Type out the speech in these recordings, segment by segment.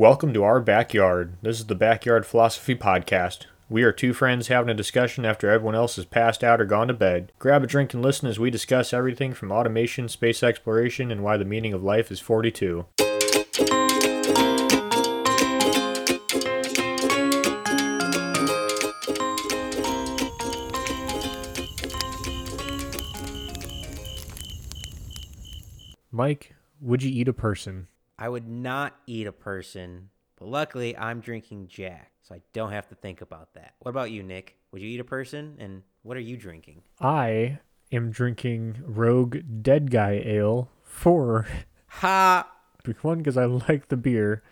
Welcome to our backyard. This is the Backyard Philosophy Podcast. We are two friends having a discussion after everyone else has passed out or gone to bed. Grab a drink and listen as we discuss everything from automation, space exploration, and why the meaning of life is 42. Mike, would you eat a person? I would not eat a person, but luckily I'm drinking Jack, so I don't have to think about that. What about you, Nick? Would you eat a person, and what are you drinking? I am drinking Rogue Dead Guy Ale for Ha! one because I like the beer,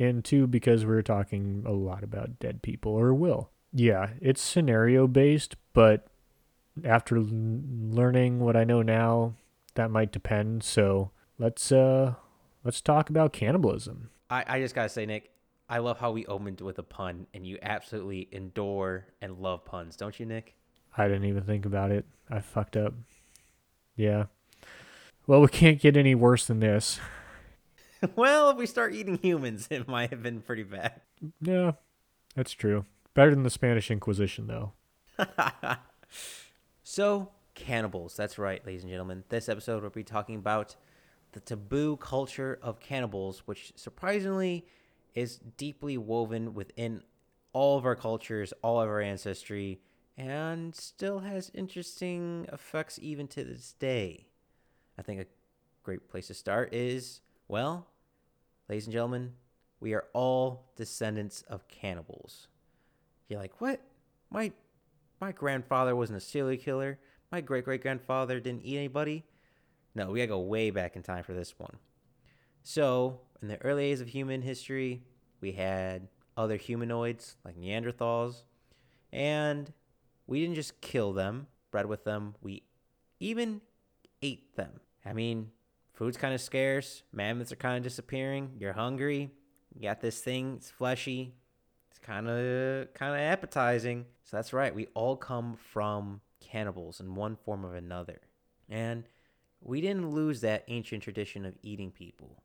and two because we're talking a lot about dead people or will. Yeah, it's scenario based, but after learning what I know now, that might depend. So let's uh let's talk about cannibalism. I, I just gotta say, Nick, I love how we opened with a pun, and you absolutely adore and love puns, don't you, Nick? I didn't even think about it. I fucked up. Yeah. Well, we can't get any worse than this. well, if we start eating humans, it might have been pretty bad. Yeah, that's true. Better than the Spanish Inquisition, though. So, cannibals. That's right, ladies and gentlemen. This episode we'll be talking about the taboo culture of cannibals, which surprisingly is deeply woven within all of our cultures, all of our ancestry, and still has interesting effects even to this day. I think a great place to start is, well, ladies and gentlemen, we are all descendants of cannibals. You're like, what? My my grandfather wasn't a serial killer. My great great grandfather didn't eat anybody. No, we gotta go way back in time for this one. So, in the early days of human history, we had other humanoids like Neanderthals, and we didn't just kill them, bred with them, we even ate them. I mean, food's kind of scarce, mammoths are kind of disappearing, you're hungry, you got this thing, it's fleshy, it's kind of kind of appetizing. So that's right, we all come from cannibals in one form or another. And we didn't lose that ancient tradition of eating people.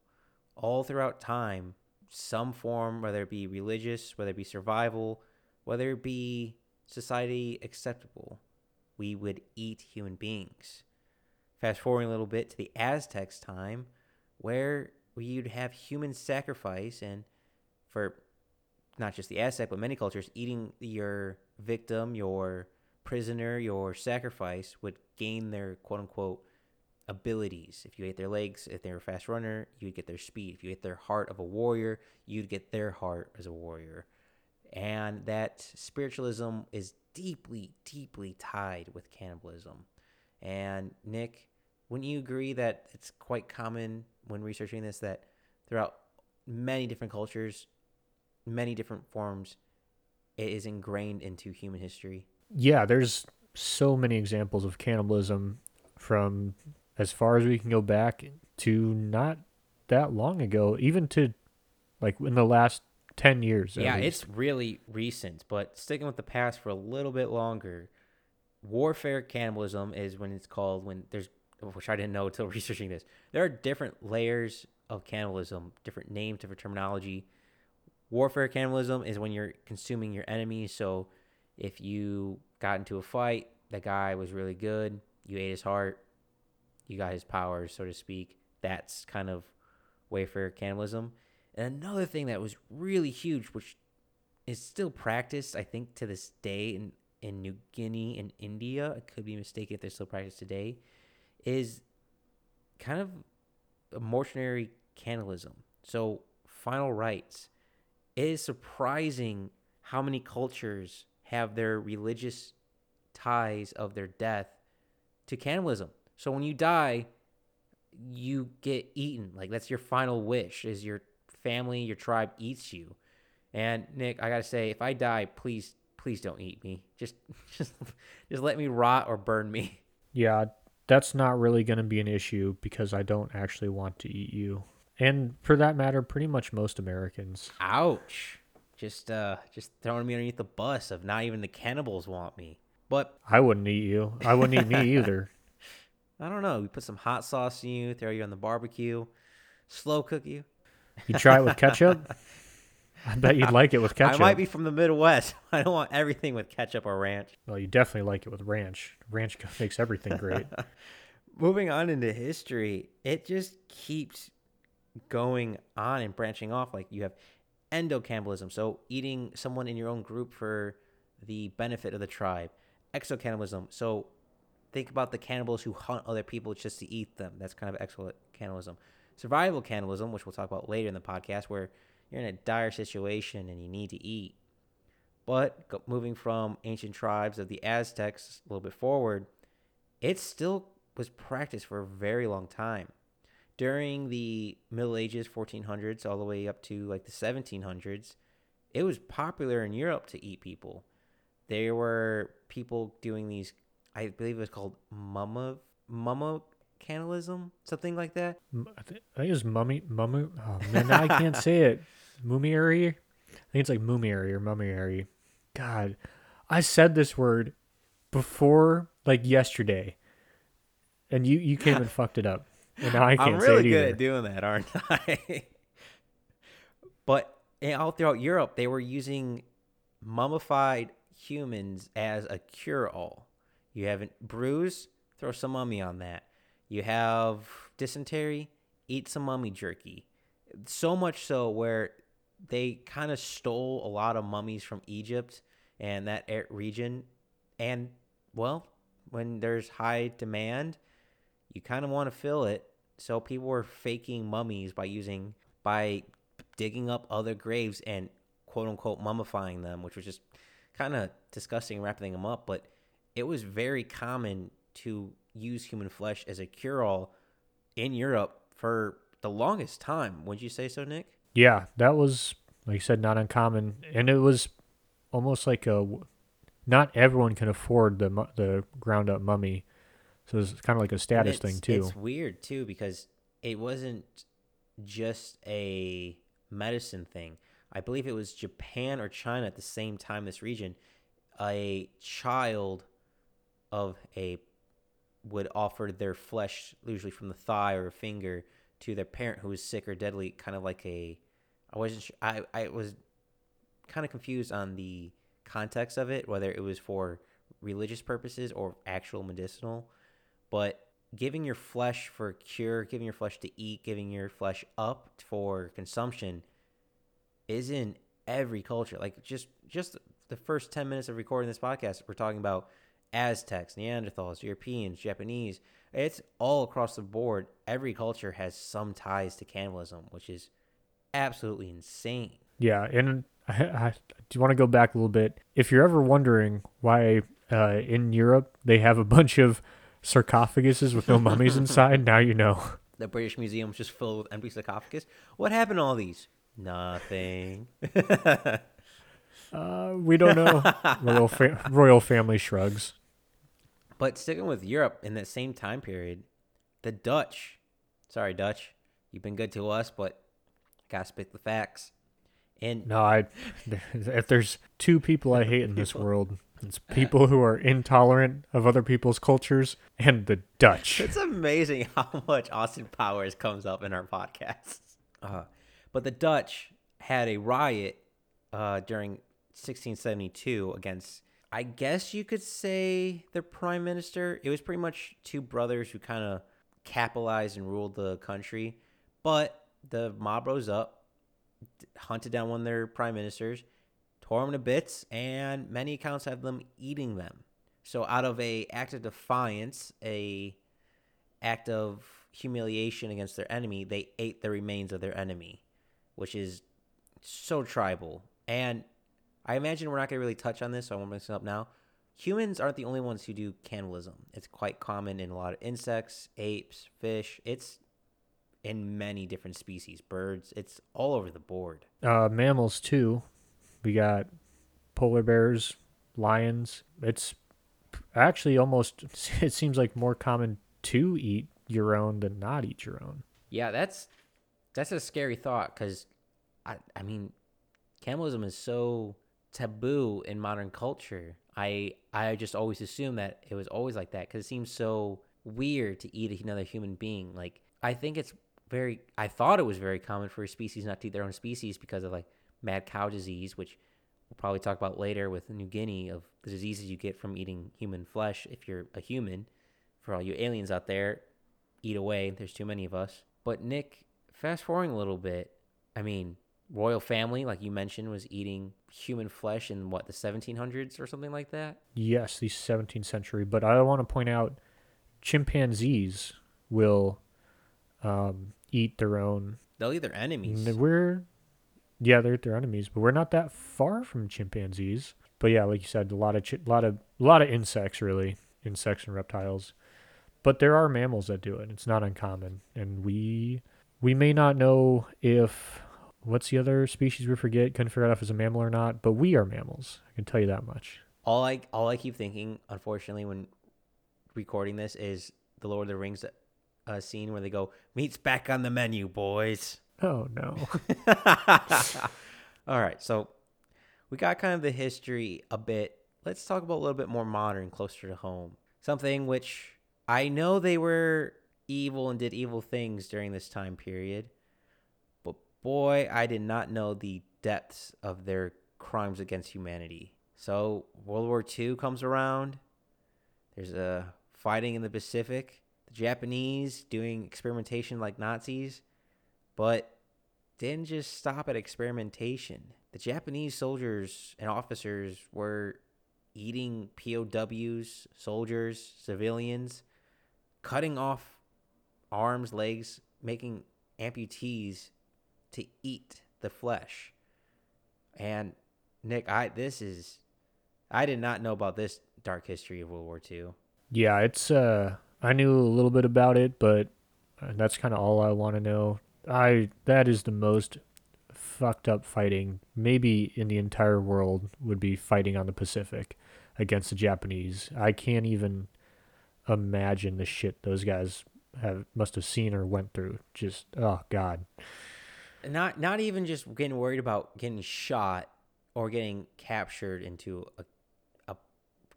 All throughout time, some form, whether it be religious, whether it be survival, whether it be society acceptable, we would eat human beings. Fast forwarding a little bit to the Aztecs' time, where you'd have human sacrifice, and for not just the Aztec, but many cultures, eating your victim, your prisoner, your sacrifice would gain their quote unquote abilities. If you ate their legs, if they were a fast runner, you'd get their speed. If you ate their heart of a warrior, you'd get their heart as a warrior. And that spiritualism is deeply, deeply tied with cannibalism. And Nick, wouldn't you agree that it's quite common when researching this that throughout many different cultures, many different forms, it is ingrained into human history? Yeah, there's so many examples of cannibalism from as far as we can go back to not that long ago, even to like in the last 10 years. Yeah, least. it's really recent, but sticking with the past for a little bit longer, warfare cannibalism is when it's called when there's which I didn't know until researching this. There are different layers of cannibalism, different names, different terminology. Warfare cannibalism is when you're consuming your enemy. So if you got into a fight, the guy was really good, you ate his heart, you got his powers, so to speak. That's kind of warfare cannibalism. And another thing that was really huge, which is still practiced, I think, to this day in, in New Guinea and India, I could be mistaken if they're still practiced today, is kind of a mortuary cannibalism. So, final rites. It is surprising how many cultures have their religious ties of their death to cannibalism. So when you die, you get eaten. Like that's your final wish is your family, your tribe eats you. And Nick, I gotta say, if I die, please, please don't eat me. Just, just, just let me rot or burn me. Yeah, that's not really going to be an issue because I don't actually want to eat you. And for that matter, pretty much most Americans. Ouch! Just, uh, just throwing me underneath the bus of not even the cannibals want me. But I wouldn't eat you. I wouldn't eat me either. I don't know. We put some hot sauce in you, throw you on the barbecue, slow cook you. You try it with ketchup? I bet you'd like it with ketchup. I might be from the Midwest. I don't want everything with ketchup or ranch. Well, you definitely like it with ranch. Ranch makes everything great. Moving on into history, it just keeps going on and branching off. Like you have endocannibalism, so eating someone in your own group for the benefit of the tribe. Exocannibalism, so think about the cannibals who hunt other people just to eat them. That's kind of excellent exocannibalism. Survival cannibalism, which we'll talk about later in the podcast, where you're in a dire situation and you need to eat. But moving from ancient tribes of the Aztecs a little bit forward, it still was practiced for a very long time. During the Middle Ages, 1400s, all the way up to like the 1700s, it was popular in Europe to eat people. There were people doing these, I believe it was called mumma, mumma cannibalism, something like that. I think it was mummy, mummy. Oh man, I can't say it. Mumiary. I think it's like mumiary or mumiary. God, I said this word before like yesterday, and you you came and fucked it up, and now I can't I'm really say it good at doing that, aren't I? but eh, all throughout Europe, they were using mummified humans as a cure-all. You have a bruise, throw some mummy on that. You have dysentery, eat some mummy jerky. So much so where they kind of stole a lot of mummies from Egypt and that region. And, well, when there's high demand, you kind of want to fill it. So people were faking mummies by using, by digging up other graves and quote unquote mummifying them, which was just kind of disgusting, wrapping them up. But it was very common to use human flesh as a cure all in Europe for the longest time. Would you say so, Nick? Yeah, that was like you said, not uncommon, and it was almost like a. Not everyone can afford the the ground up mummy, so it's kind of like a status thing too. It's weird too because it wasn't just a medicine thing. I believe it was Japan or China at the same time. This region, a child of a would offer their flesh, usually from the thigh or a finger, to their parent who was sick or deadly, kind of like a. I wasn't. Sure, I I was kind of confused on the context of it, whether it was for religious purposes or actual medicinal. But giving your flesh for cure, giving your flesh to eat, giving your flesh up for consumption, is in every culture. Like just just the first ten minutes of recording this podcast, we're talking about Aztecs, Neanderthals, Europeans, Japanese. It's all across the board. Every culture has some ties to cannibalism, which is absolutely insane. Yeah, and I, I do want to go back a little bit? If you're ever wondering why uh, in Europe they have a bunch of sarcophaguses with no mummies inside, now you know. The British Museum is just filled with empty sarcophagus. What happened to all these? Nothing. uh, we don't know. royal, fa- royal family shrugs. But sticking with Europe in that same time period, the Dutch, sorry Dutch, you've been good to us, but gotta spit the facts. And no, I if there's two people I hate in this world, it's people who are intolerant of other people's cultures and the Dutch. It's amazing how much Austin Powers comes up in our podcasts. Uh, but the Dutch had a riot uh, during 1672 against I guess you could say the prime minister. It was pretty much two brothers who kind of capitalized and ruled the country. But the mob rose up, hunted down one of their prime ministers, tore them to bits, and many accounts have them eating them. So out of a act of defiance, a act of humiliation against their enemy, they ate the remains of their enemy, which is so tribal. And I imagine we're not going to really touch on this, so I won't bring this up now. Humans aren't the only ones who do cannibalism. It's quite common in a lot of insects, apes, fish. It's in many different species, birds. It's all over the board. Uh, mammals too. We got polar bears, lions. It's actually almost. It seems like more common to eat your own than not eat your own. Yeah, that's that's a scary thought because, I I mean, cannibalism is so taboo in modern culture. I I just always assume that it was always like that because it seems so weird to eat another human being. Like I think it's very I thought it was very common for a species not to eat their own species because of like mad cow disease, which we'll probably talk about later with New Guinea of the diseases you get from eating human flesh if you're a human. For all you aliens out there, eat away. There's too many of us. But Nick, fast forwarding a little bit, I mean, royal family, like you mentioned, was eating human flesh in what the 1700s or something like that. Yes, the 17th century. But I want to point out, chimpanzees will um, eat their own. They'll eat their enemies. We're, yeah, they're their enemies, but we're not that far from chimpanzees. But yeah, like you said, a lot of chi- lot of lot of insects, really, insects and reptiles. But there are mammals that do it. It's not uncommon, and we we may not know if what's the other species we forget. Couldn't figure out if it's a mammal or not. But we are mammals. I can tell you that much. all I all I keep thinking, unfortunately, when recording this is the Lord of the Rings uh, scene where they go, "Meat's back on the menu, boys." Oh no. All right, so we got kind of the history a bit. Let's talk about a little bit more modern, closer to home. Something which I know they were evil and did evil things during this time period, boy, I did not know the depths of their crimes against humanity. So World War II comes around. There's a fighting in the Pacific. The Japanese doing experimentation like Nazis, but didn't just stop at experimentation. The Japanese soldiers and officers were eating POWs, soldiers, civilians, cutting off arms, legs, making amputees to eat the flesh. And Nick, I this is I did not know about this dark history of World War II. Yeah, it's uh I knew a little bit about it, but uh, that's kind of all I want to know. I that is the most fucked up fighting maybe in the entire world would be fighting on the Pacific against the Japanese. I can't even imagine the shit those guys have must have seen or went through. Just oh god. Not not even just getting worried about getting shot or getting captured into a a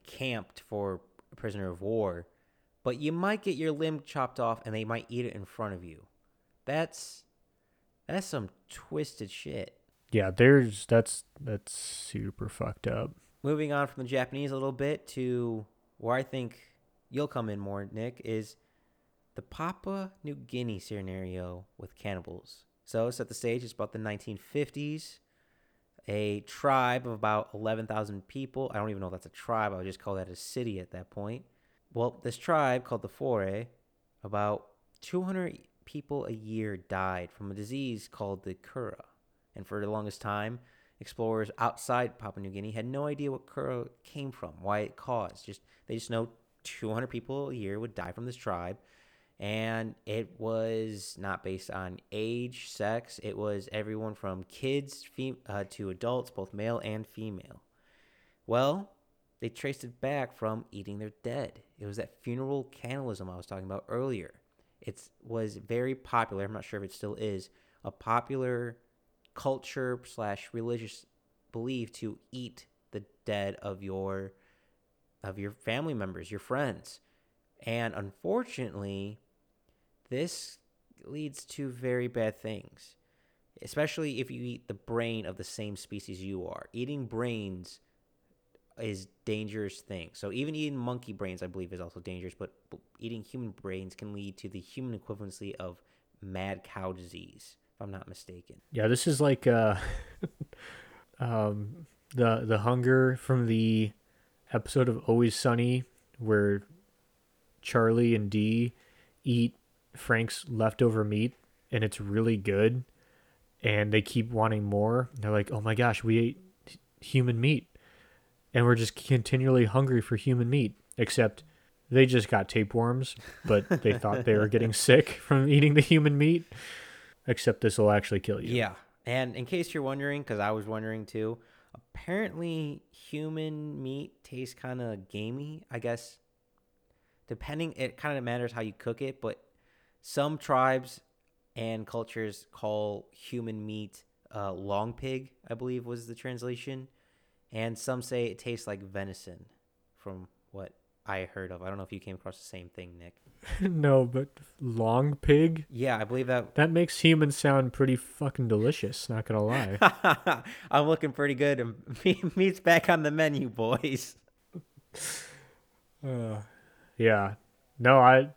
camped for a prisoner of war, but you might get your limb chopped off and they might eat it in front of you. That's that's some twisted shit. Yeah, there's that's that's super fucked up. Moving on from the Japanese a little bit to where I think you'll come in more, Nick, is the Papua New Guinea scenario with cannibals. So set the stage. It's about the 1950s. A tribe of about 11,000 people. I don't even know if that's a tribe. I would just call that a city at that point. Well, this tribe called the Fore, about 200 people a year died from a disease called the Kuru. And for the longest time, explorers outside Papua New Guinea had no idea what Kuru came from, why it caused. Just they just know 200 people a year would die from this tribe, and it was not based on age, sex. It was everyone from kids fem- uh, to adults, both male and female. Well, they traced it back from eating their dead. It was that funeral cannibalism I was talking about earlier. It was very popular. I'm not sure if it still is a popular culture slash religious belief to eat the dead of your of your family members, your friends. And unfortunately, this leads to very bad things, especially if you eat the brain of the same species you are. Eating brains is dangerous thing. So even eating monkey brains, I believe, is also dangerous. But eating human brains can lead to the human equivalency of mad cow disease, if I'm not mistaken. Yeah, this is like uh um the the hunger from the episode of Always Sunny where Charlie and Dee eat Frank's leftover meat and it's really good and they keep wanting more. They're like, "Oh my gosh, we ate human meat." And we're just continually hungry for human meat except they just got tapeworms, but they thought they were getting sick from eating the human meat. Except this will actually kill you. Yeah. And in case you're wondering, because I was wondering too, apparently human meat tastes kind of gamey. I guess depending, it kind of matters how you cook it, but some tribes and cultures call human meat uh, long pig, I believe was the translation. And some say it tastes like venison from what I heard of. I don't know if you came across the same thing, Nick. no, but long pig? Yeah, I believe that. That makes humans sound pretty fucking delicious, not gonna lie. I'm looking pretty good. and Meat's back on the menu, boys. Uh, yeah. No, I.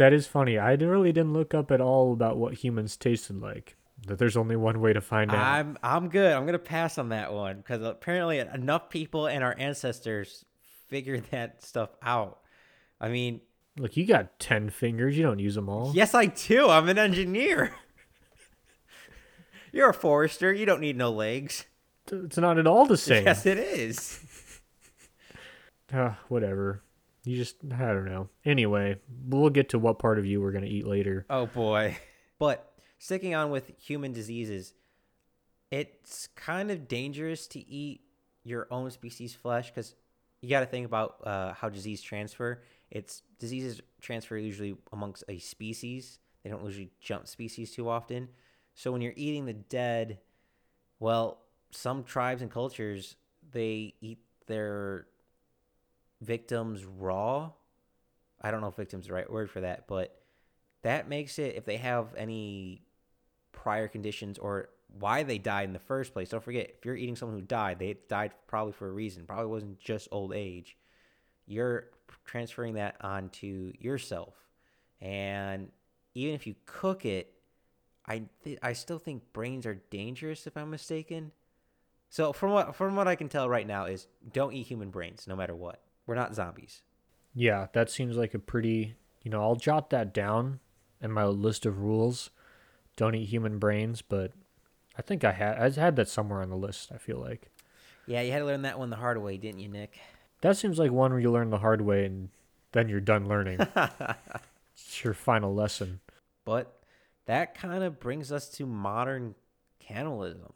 That is funny. I really didn't look up at all about what humans tasted like. That there's only one way to find out. I'm I'm good. I'm gonna pass on that one because apparently enough people and our ancestors figured that stuff out. I mean, Look, you got ten fingers. You don't use them all. yes, I do. I'm an engineer. You're a forester. You don't need no legs. It's not at all the same. Yes, it is. Uh, whatever. You just, I don't know. Anyway, we'll get to what part of you we're going to eat later. Oh boy. But sticking on with human diseases, it's kind of dangerous to eat your own species flesh because you got to think about uh, how disease transfer. It's diseases transfer usually amongst a species. They don't usually jump species too often. So when you're eating the dead, well, some tribes and cultures they eat their victims raw. I don't know if victim's the right word for that, but that makes it if they have any prior conditions or why they died in the first place. Don't forget, if you're eating someone who died, they died probably for a reason. Probably wasn't just old age. You're transferring that onto yourself. And even if you cook it, I th- I still think brains are dangerous if I'm mistaken. So from what from what I can tell right now is don't eat human brains no matter what. We're not zombies. Yeah, that seems like a pretty, you know, I'll jot that down in my list of rules. Don't eat human brains, but I think I had I had that somewhere on the list, I feel like. Yeah, you had to learn that one the hard way, didn't you, Nick? That seems like one where you learn the hard way and then you're done learning. it's your final lesson. But that kind of brings us to modern cannibalism.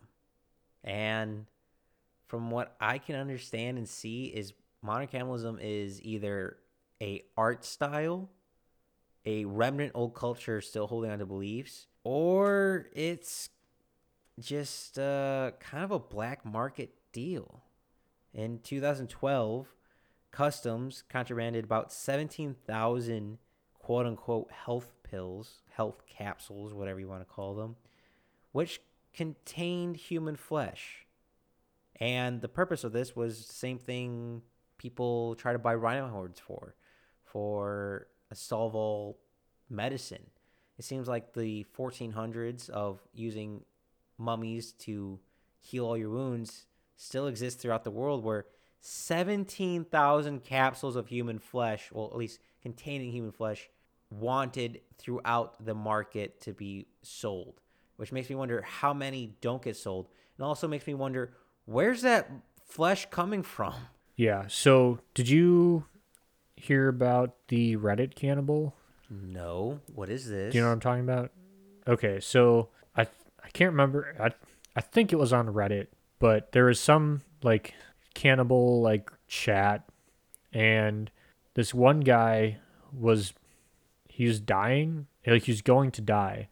And from what I can understand and see is modern cannibalism is either a art style, a remnant old culture still holding on to beliefs, or it's just uh, kind of a black market deal. In 2012, customs contrabanded about 17,000 quote unquote health pills, health capsules, whatever you want to call them, which contained human flesh. And the purpose of this was the same thing people try to buy rhino horns for, for a solve all medicine. It seems like the 1400s of using mummies to heal all your wounds still exists throughout the world where 17,000 capsules of human flesh, well, at least containing human flesh, wanted throughout the market to be sold, which makes me wonder how many don't get sold. And also makes me wonder where's that flesh coming from? Yeah. So, did you hear about the Reddit cannibal? No. What is this? Do you know what I'm talking about? Okay, so I I can't remember. I I think it was on Reddit, but there was some like cannibal like chat, and this one guy was he was dying, like he was going to die,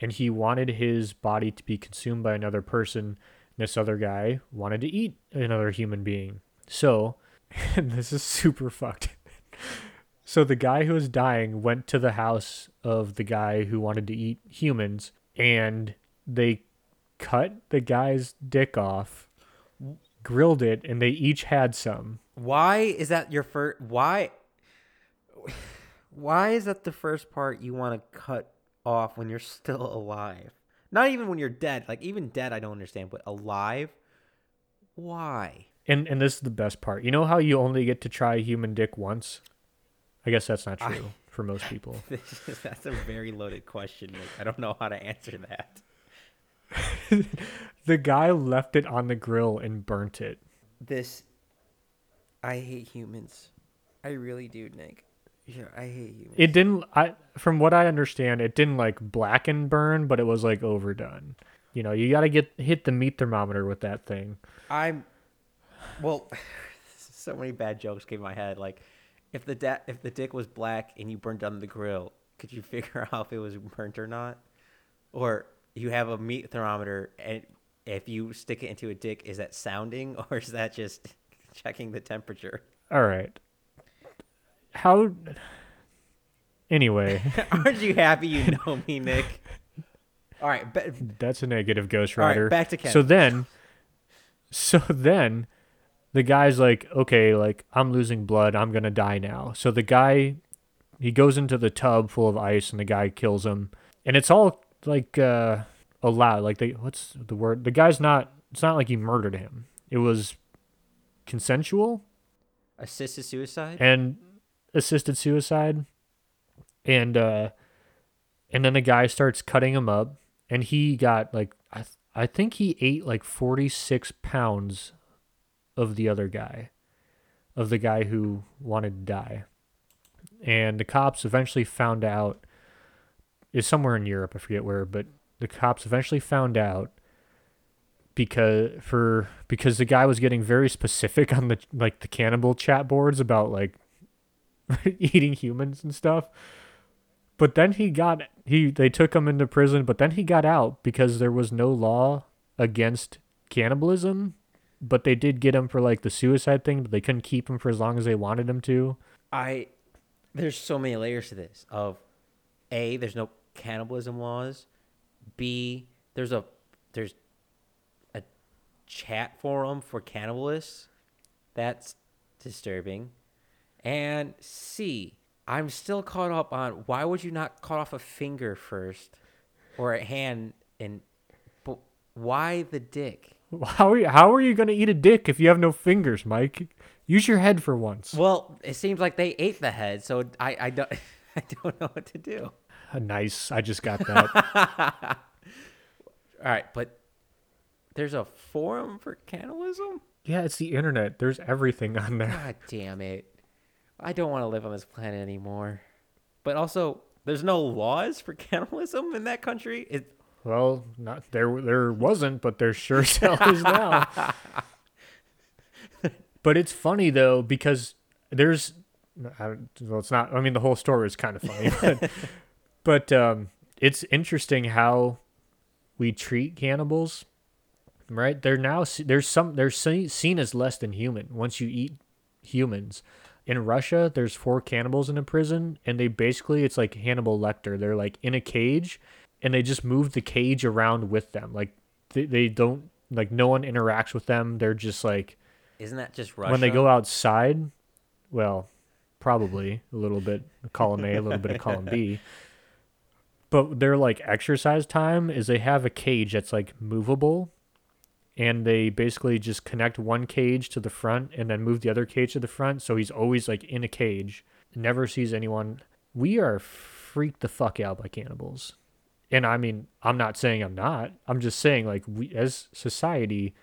and he wanted his body to be consumed by another person. This other guy wanted to eat another human being. So, this is super fucked. So the guy who was dying went to the house of the guy who wanted to eat humans and they cut the guy's dick off, grilled it, and they each had some. Why is that your first? Why? Why is that the first part you want to cut off when you're still alive? Not even when you're dead. Like even dead, I don't understand, but alive, why? And and this is the best part. You know how you only get to try human dick once? I guess that's not true I- for most people. That's a very loaded question. Nick. I don't know how to answer that. the guy left it on the grill and burnt it. This, I hate humans. I really do, Nick. Yeah, I hate humans. It didn't I from what I understand, it didn't like black and burn, but it was like overdone. You know, you got to get hit the meat thermometer with that thing. I'm well. so many bad jokes came in my head. Like, if the da- if the dick was black and you burned on the grill, could you figure out if it was burnt or not? Or you have a meat thermometer, and if you stick it into a dick, is that sounding or is that just checking the temperature? All right. how anyway Aren't you happy you know me, Nick? All right, ba- that's a negative ghost all right. rider Back to Ken. so then so then the guy's like okay like i'm losing blood. I'm gonna die now. So the guy he goes into the tub full of ice and the guy kills him. And it's all like uh allowed. Like they what's the word? The guy's not it's not like he murdered him. It was consensual. Assisted suicide. and assisted suicide. And uh and then the guy starts cutting him up. And he got like i th- i think he ate like 46 pounds of the other guy of the guy who wanted to die. And the cops eventually found out is somewhere in Europe I forget where but the cops eventually found out because for because the guy was getting very specific on the like the cannibal chat boards about like eating humans and stuff. But then he got he they took him into prison but then he got out because there was no law against cannibalism but they did get him for like the suicide thing but they couldn't keep him for as long as they wanted him to I there's so many layers to this. Of a there's no cannibalism laws. B there's a there's a chat forum for cannibalists. That's disturbing. And C I'm still caught up on why would you not cut off a finger first or a hand and but why the dick? How are you, how are you going to eat a dick if you have no fingers mike use your head for once Well, it seems like they ate the head, so I I don't I don't know what to do. Uh, nice i just got that All right, but there's a forum for cannibalism? yeah it's the internet there's everything on there God damn it. I don't want to live on this planet anymore. But also, there's no laws for cannibalism in that country. It, well not there there wasn't but there sure as hell is now. But it's funny though because there's well it's not i mean the whole story is kind of funny but, but um it's interesting how we treat cannibals right? They're now there's some they're seen as less than human. Once you eat humans in russia there's four cannibals in a prison and they basically it's like hannibal lecter. They're like in a cage and they just move the cage around with them like they, they don't like no one interacts with them they're just like isn't that just Russia? when they go outside, well, probably a little bit of column A, a little bit of column B. But their like exercise time is they have a cage that's like movable and they basically just connect one cage to the front and then move the other cage to the front. So he's always like in a cage, never sees anyone. We are freaked the fuck out by cannibals. And I mean, I'm not saying I'm not. I'm just saying like we as society,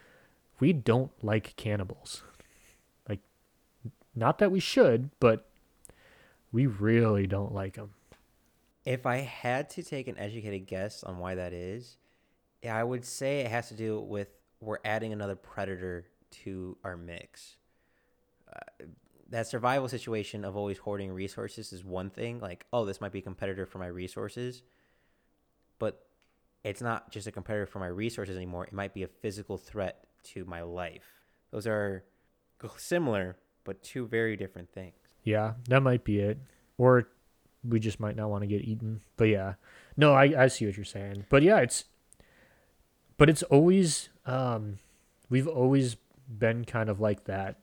we don't like cannibals. Like, not that we should, but we really don't like them. If I had to take an educated guess on why that is, I would say it has to do with we're adding another predator to our mix. Uh, that survival situation of always hoarding resources is one thing. Like, oh, this might be a competitor for my resources, it's not just a competitor for my resources anymore. It might be a physical threat to my life. Those are similar, but two very different things. Yeah, that might be it. Or we just might not want to get eaten. But yeah. No, I, I see what you're saying. But yeah, it's but it's always um we've always been kind of like that.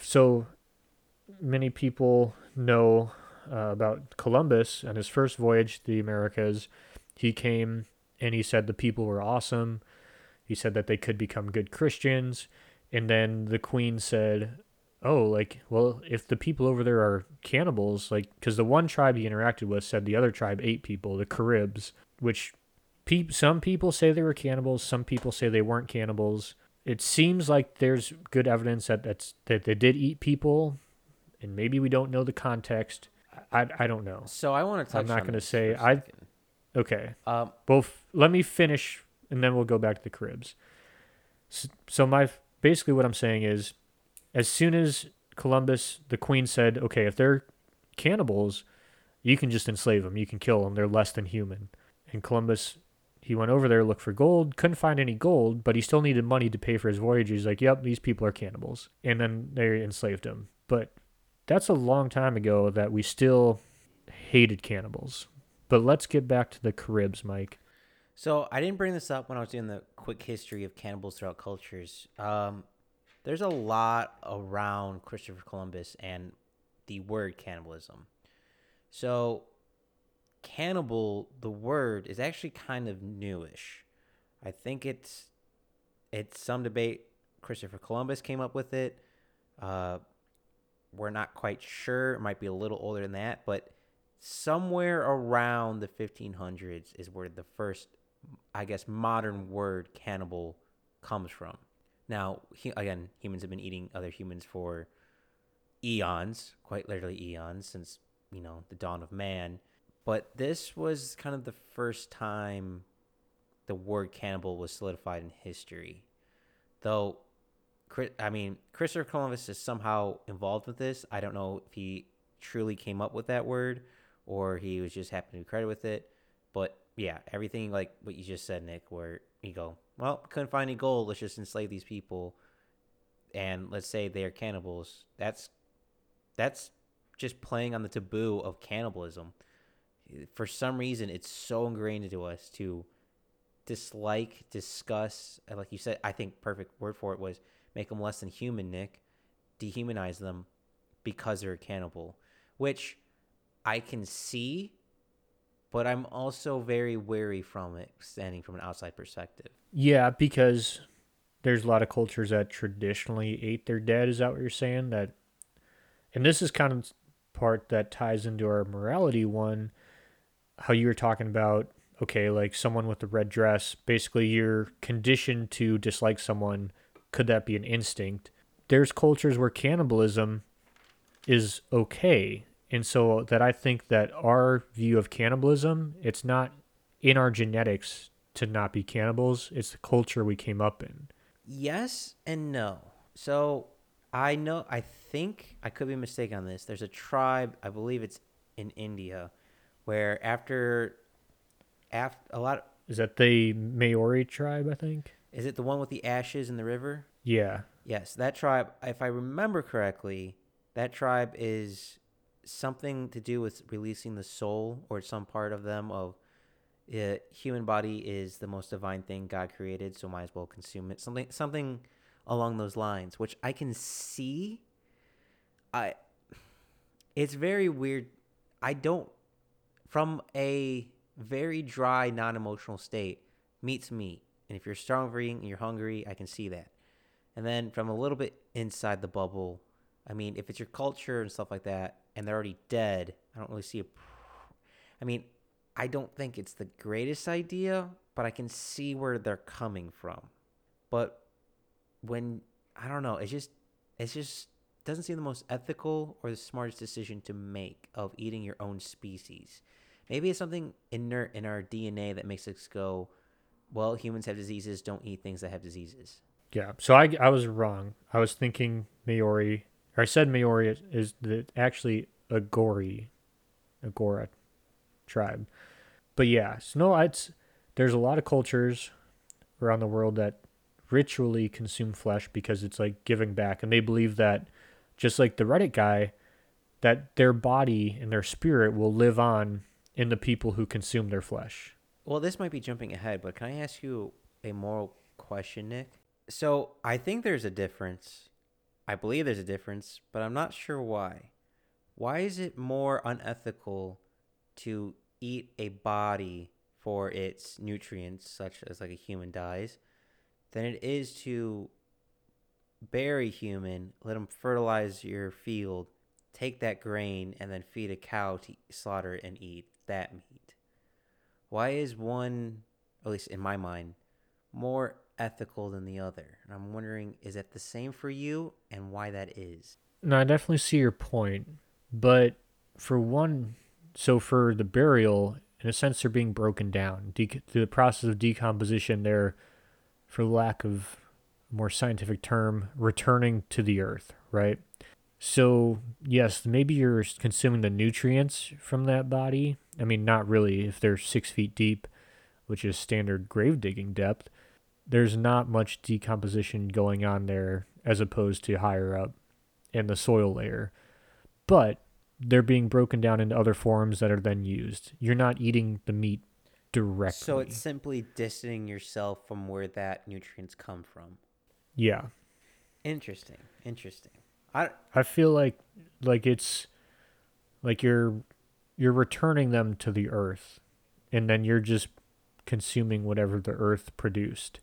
So many people know uh, about Columbus and his first voyage to the Americas. He came and he said the people were awesome. He said that they could become good Christians. And then the queen said, oh, like, well, if the people over there are cannibals, like, because the one tribe he interacted with said the other tribe ate people, the Caribs, which pe- some people say they were cannibals, some people say they weren't cannibals. It seems like there's good evidence that that's that they did eat people, and maybe we don't know the context. I, I don't know. So I want to touch. I'm not gonna say- I. second. Okay. Um, Well, f- let me finish, and then we'll go back to the Caribs. S- So my basically what I'm saying is, as soon as Columbus, the Queen said, "Okay, if they're cannibals, you can just enslave them. You can kill them. They're less than human." And Columbus, he went over there, looked for gold, couldn't find any gold, but he still needed money to pay for his voyage. He's like, "Yep, these people are cannibals," and then they enslaved him. But that's a long time ago that we still hated cannibals. But let's get back to the Caribs, Mike. So I didn't bring this up when I was doing the quick history of cannibals throughout cultures. Um, there's a lot around Christopher Columbus and the word cannibalism. So, cannibal, the word is actually kind of newish. I think it's it's some debate. Christopher Columbus came up with it. Uh, we're not quite sure. It might be a little older than that, but somewhere around the 1500s is where the first, I guess, modern word cannibal comes from. Now, he, again, humans have been eating other humans for eons, quite literally eons, since, you know, the dawn of man. But this was kind of the first time the word cannibal was solidified in history. Though, I mean, Christopher Columbus is somehow involved with this. I don't know if he truly came up with that word or he was just happened to be credited with it. But yeah, everything like what you just said, Nick, where you go, well, couldn't find any gold. Let's just enslave these people, and let's say they are cannibals. That's that's just playing on the taboo of cannibalism. For some reason, it's so ingrained into us to dislike, discuss, and like you said, I think perfect word for it was make them less than human, Nick, dehumanize them because they're a cannibal, which I can see, but I'm also very wary from it, standing from an outside perspective. Yeah, because there's a lot of cultures that traditionally ate their dead. Is that what you're saying? That, and this is kind of part that ties into our morality one. How you were talking about, okay, like someone with the red dress. Basically, you're conditioned to dislike someone. Could that be an instinct? There's cultures where cannibalism is okay and so that I think that our view of cannibalism, it's not in our genetics to not be cannibals. It's the culture we came up in. Yes and no. So I know, I think, I could be mistaken on this. There's a tribe, I believe it's in India, where after, after a lot. Of, is that the Maori tribe, I think? Is it the one with the ashes in the river? Yeah. Yes, that tribe, if I remember correctly, that tribe is something to do with releasing the soul or some part of them of uh, human body is the most divine thing God created, so might as well consume it. Something something along those lines, which I can see. I it's very weird. I don't from a very dry, non-emotional state. Meat's meat, and if you're starving and you're hungry, I can see that. And then from a little bit inside the bubble, I mean, if it's your culture and stuff like that, and they're already dead, I don't really see a. I mean, I don't think it's the greatest idea, but I can see where they're coming from. But when I don't know, it's just it's just doesn't seem the most ethical or the smartest decision to make of eating your own species. Maybe it's something inert in our DNA that makes us go, well, humans have diseases, don't eat things that have diseases. Yeah. So I, I was wrong. I was thinking Maori or I said Maori is, the, actually Aghori, Agora tribe. But yeah, so no, it's there's a lot of cultures around the world that ritually consume flesh because it's like giving back, and they believe that just like the Reddit guy, that their body and their spirit will live on in the people who consume their flesh. Well, this might be jumping ahead, but can I ask you a moral question, Nick? So I think there's a difference I believe there's a difference, but I'm not sure why. Why is it more unethical to eat a body for its nutrients, such as like a human dies, than it is to bury human, let them fertilize your field, take that grain, and then feed a cow to slaughter and eat that meat? Why is one, at least in my mind, more ethical than the other. And I'm wondering, is it the same for you and why that is? No, I definitely see your point. But for one, so for the burial, in a sense, they're being broken down. De- through the process of decomposition, they're, for lack of a more scientific term, returning to the earth, right? So, yes, maybe you're consuming the nutrients from that body. I mean, not really if they're six feet deep, which is standard grave digging depth there's not much decomposition going on there as opposed to higher up in the soil layer. but they're being broken down into other forms that are then used. You're not eating the meat directly. So it's simply distancing yourself from where that nutrients come from. yeah. Interesting. Interesting. I I feel like like it's like you're you're returning them to the earth and then you're just consuming whatever the earth produced.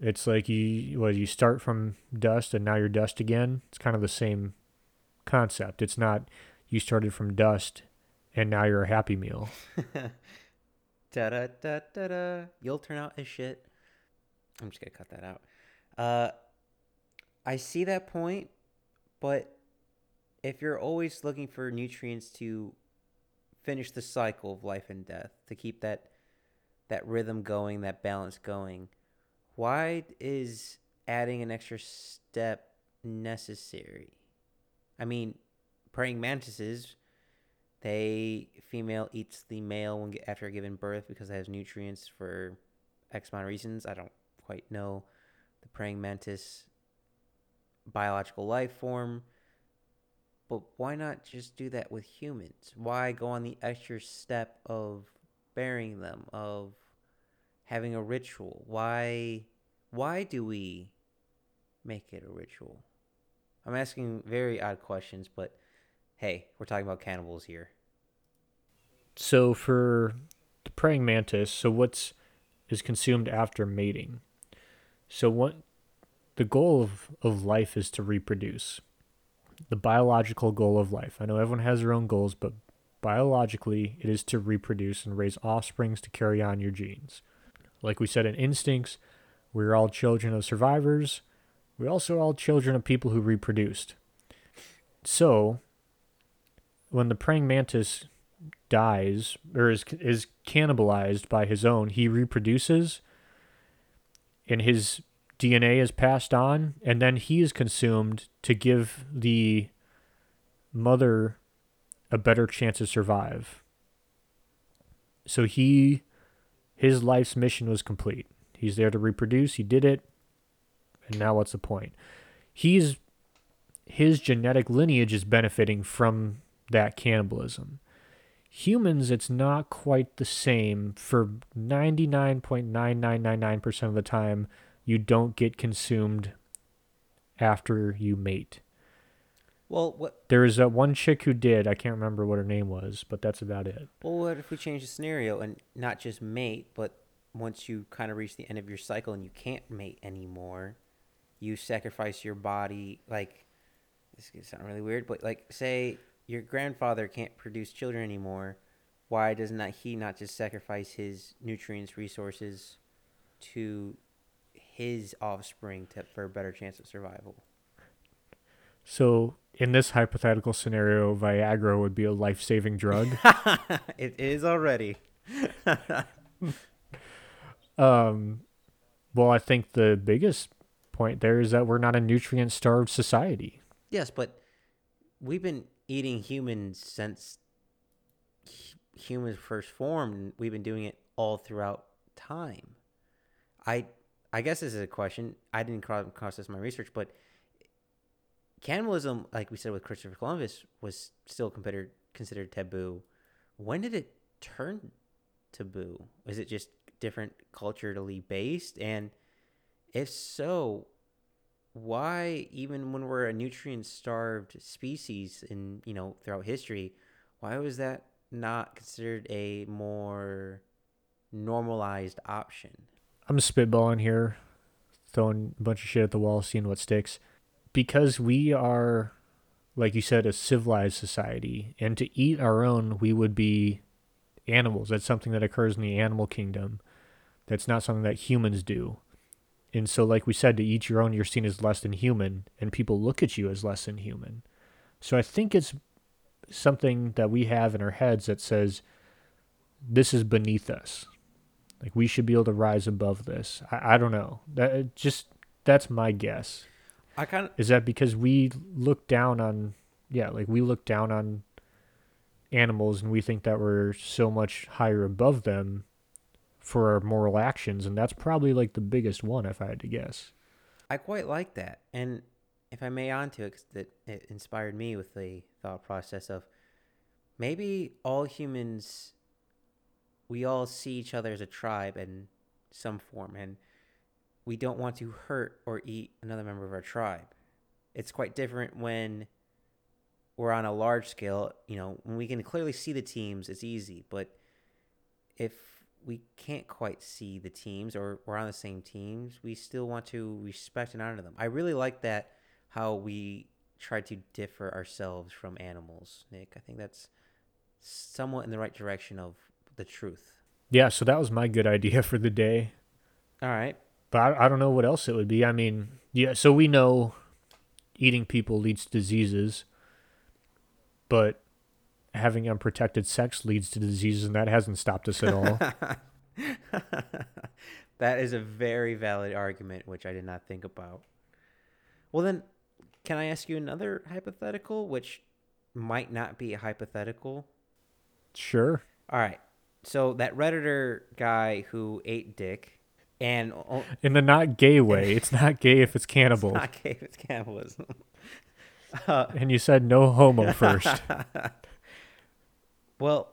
It's like you well you start from dust and now you're dust again. It's kind of the same concept. It's not you started from dust and now you're a happy meal. da da da da da. You'll turn out as shit. I'm just gonna cut that out. Uh, I see that point, but if you're always looking for nutrients to finish the cycle of life and death, to keep that that rhythm going, that balance going, why is adding an extra step necessary? I mean, praying mantises, they female eats the male when after giving birth because it has nutrients for X amount of reasons. I don't quite know the praying mantis biological life form, but why not just do that with humans? Why go on the extra step of burying them, of having a ritual? Why why do we make it a ritual? I'm asking very odd questions, but hey, we're talking about cannibals here. So for the praying mantis, so what's is consumed after mating. So what the goal of, of life is to reproduce. The biological goal of life. I know everyone has their own goals, but biologically it is to reproduce and raise offsprings to carry on your genes. Like we said in instincts, we're all children of survivors. We're also all children of people who reproduced. So when the praying mantis dies or is is cannibalized by his own, he reproduces and his DNA is passed on and then he is consumed to give the mother a better chance to survive. So he his life's mission was complete. He's there to reproduce, he did it. And now what's the point? He's his genetic lineage is benefiting from that cannibalism humans it's not quite the same for 99.9999% of the time you don't get consumed after you mate Well, what there is that one chick who did i can't remember what her name was but that's about it well what if we change the scenario and not just mate, but once you kind of reach the end of your cycle and you can't mate anymore, you sacrifice your body like this could sound really weird, but like say your grandfather can't produce children anymore, why does not he not just sacrifice his nutrients resources to his offspring to, for a better chance of survival? so in this hypothetical scenario viagra would be a life-saving drug it is already. um well i think the biggest point there is that we're not a nutrient starved society Yes, but we've been eating humans since humans first formed. and We've been doing it all throughout time. I I guess this is a question. I didn't cross, cross this in my research, but cannibalism, like we said with Christopher Columbus, was still considered considered taboo. When did it turn taboo? Is it just different culturally based? And if so, why even when we're a nutrient starved species in you know throughout history why was that not considered a more normalized option I'm spitballing here, throwing a bunch of shit at the wall, seeing what sticks. Because we are, like you said, a civilized society, and to eat our own, we would be animals. That's something that occurs in the animal kingdom. That's not something that humans do. And so, like we said, to eat your own, you're seen as less than human, and people look at you as less than human. So I think it's something that we have in our heads that says, this is beneath us. Like we should be able to rise above this. I, I don't know. That just that's my guess. I kind of Is that because we look down on yeah, like we look down on animals and we think that we're so much higher above them for our moral actions and that's probably like the biggest one if I had to guess. i quite like that and if I may onto it, 'cause that it inspired me with the thought process of maybe all humans, we all see each other as a tribe in some form, and we don't want to hurt or eat another member of our tribe. It's quite different when we're on a large scale. You know, when we can clearly see the teams, it's easy. But if we can't quite see the teams or we're on the same teams, we still want to respect and honor them. I really like that how we try to differ ourselves from animals, Nick. I think that's somewhat in the right direction of the truth. Yeah, so that was my good idea for the day. All right. But I, I don't know what else it would be. I mean, yeah, so we know eating people leads to diseases, but having unprotected sex leads to diseases, and that hasn't stopped us at all. that is a very valid argument, which I did not think about. Well, then, can I ask you another hypothetical, which might not be a hypothetical? sure. All right. So that redditor guy who ate dick, and In the not gay way. It's not gay if it's cannibal. not gay, if it's cannibalism. Uh, and you said no homo first. well,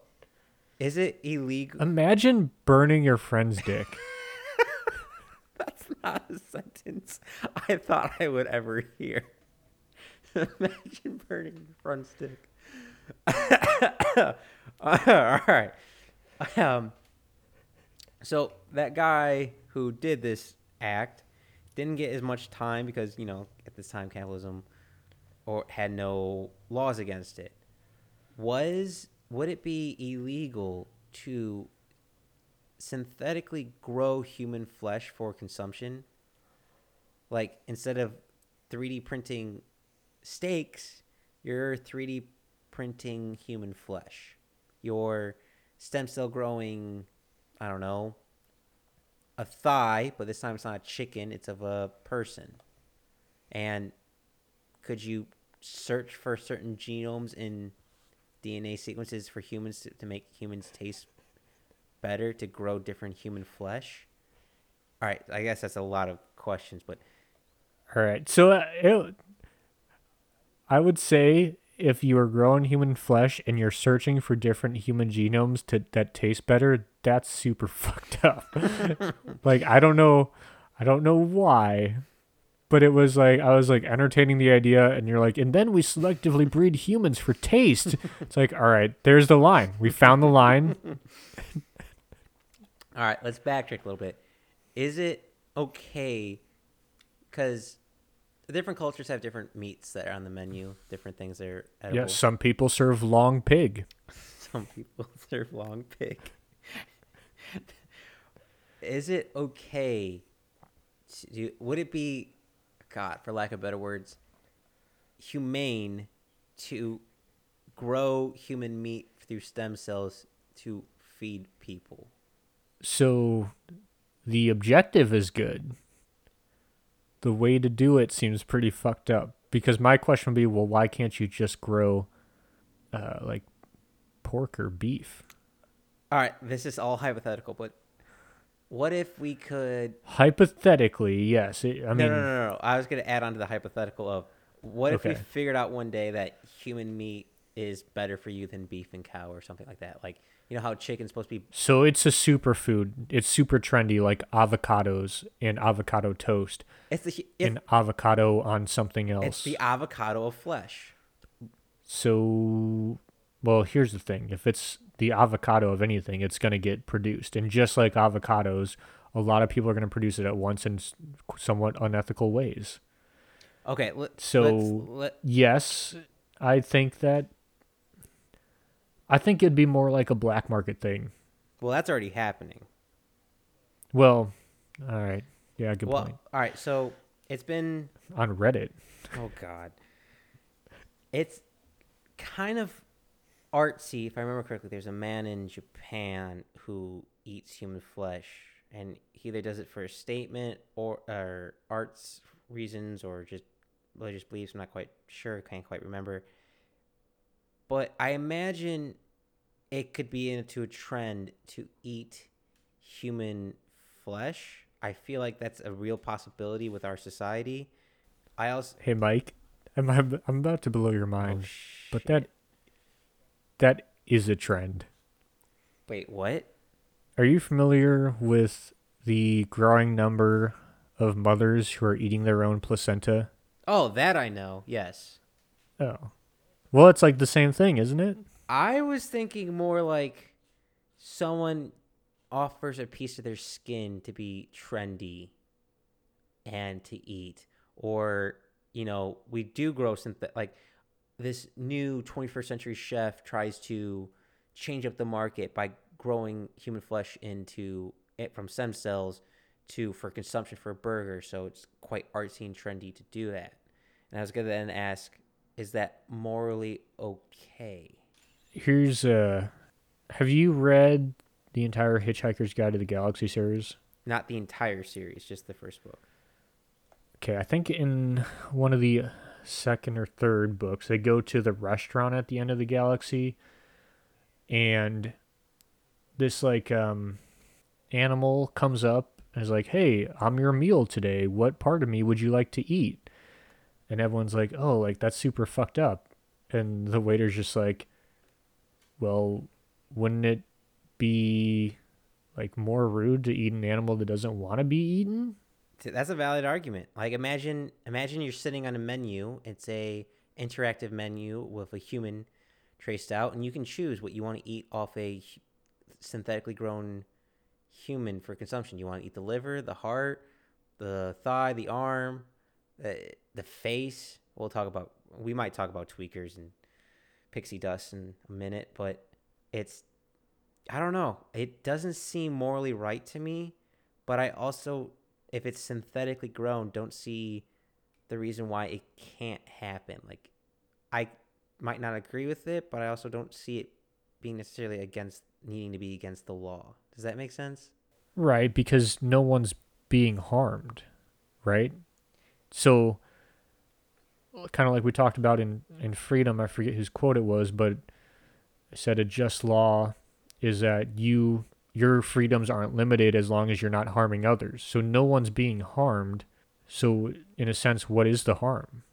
is it illegal? Imagine burning your friend's dick. That's not a sentence I thought I would ever hear. Imagine burning your friend's dick. All right. Um, so that guy who did this act didn't get as much time because you know at this time cannibalism or had no laws against it. Was would it be illegal to synthetically grow human flesh for consumption? Like instead of 3D printing steaks, you're 3D printing human flesh. You're stem cell growing, I don't know, a thigh, but this time it's not a chicken, it's of a person. And could you search for certain genomes in DNA sequences for humans to, to make humans taste better to grow different human flesh? All right, I guess that's a lot of questions, but All right. So uh, it, I would say if you are growing human flesh and you're searching for different human genomes to that taste better, that's super fucked up. like I don't know, I don't know why, but it was like I was like entertaining the idea, and you're like, and then we selectively breed humans for taste. it's like, all right, there's the line. We found the line. All right, let's backtrack a little bit. Is it okay? Because different cultures have different meats that are on the menu, different things that are edible. Yeah, some people serve long pig. Some people serve long pig. Is it okay? To, would it be, God, for lack of better words, humane to grow human meat through stem cells to feed people? So the objective is good. The way to do it seems pretty fucked up. Because my question would be, well, why can't you just grow uh, like pork or beef? All right, this is all hypothetical, but what if we could? Hypothetically, yes. It, I no, mean, no, no, no. I was going to add on to the hypothetical of what if we figured out one day that human meat is better for you than beef and cow or something like that? Like, you know how chicken's supposed to be. so it's a superfood. It's super trendy, like avocados and avocado toast It's the and avocado on something else. it's the avocado of flesh. So, well, here's the thing: if it's the avocado of anything, it's going to get produced, and just like avocados, a lot of people are going to produce it at once in somewhat unethical ways. Okay, let, So- let's, let, Yes, I think that. I think it'd be more like a black market thing. well, that's already happening. Well, all right, yeah, good well, point. all right, so it's been On Reddit, Oh God. It's kind of artsy, if I remember correctly. There's a man in Japan who eats human flesh, and he either does it for a statement or, or arts reasons or just religious beliefs. I'm not quite sure. Can't quite remember. But I imagine it could be into a trend to eat human flesh. I feel like that's a real possibility with our society. I also Hey, Mike, I'm I'm I'm about to blow your mind, oh, but that that is a trend. wait what? Are you familiar with the growing number of mothers who are eating their own placenta? Oh, that I know. Yes. Oh. Well, it's like the same thing, isn't it? I was thinking more like someone offers a piece of their skin to be trendy and to eat. Or you know we do grow something like this new 21st century chef tries to change up the market by growing human flesh into it from stem cells to for consumption for a burger. So it's quite artsy and trendy to do that. And i was going to then ask is that morally okay Here's uh have you read the entire Hitchhiker's Guide to the Galaxy series? not the entire series just the first book Okay, I think in one of the second or third books, they go to the restaurant at the end of the galaxy, and this like um animal comes up and is like, "Hey, I'm your meal today. What part of me would you like to eat?" And everyone's like, "Oh, like that's super fucked up." And the waiter's just like, "Well, wouldn't it be like more rude to eat an animal that doesn't want to be eaten?" That's a valid argument. Like imagine imagine you're sitting on a menu. It's a interactive menu with a human traced out and you can choose what you want to eat off a synthetically grown human for consumption. You want to eat the liver, the heart, the thigh, the arm, the, the face. We'll talk about we might talk about tweakers and pixie dust in a minute, but it's I don't know. It doesn't seem morally right to me, but I also if it's synthetically grown, don't see the reason why it can't happen. Like, I might not agree with it, but I also don't see it being necessarily against needing to be against the law. Does that make sense? Right, because no one's being harmed, right? So, kind of like we talked about in, in Freedom, I forget whose quote it was, but it said a just law is that you your freedoms aren't limited as long as you're not harming others. So no one's being harmed. So in a sense, what is the harm?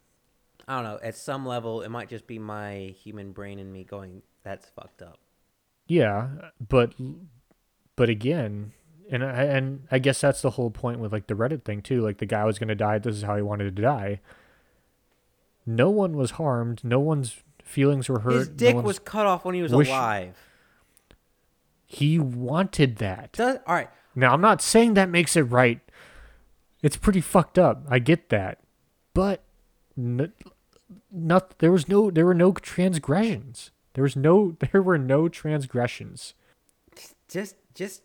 I don't know. At some level, it might just be my human brain and me going, "That's fucked up." Yeah, but but again, and I and I guess that's the whole point with like the Reddit thing too. Like the guy was gonna die. This is how he wanted to die. No one was harmed. No one's feelings were hurt. His dick one's- was cut off when he was wish- alive. He wanted that. Does all right? Now I'm not saying that makes it right. It's pretty fucked up. I get that, but n- not there was no there were no transgressions. There was no there were no transgressions. Just, just.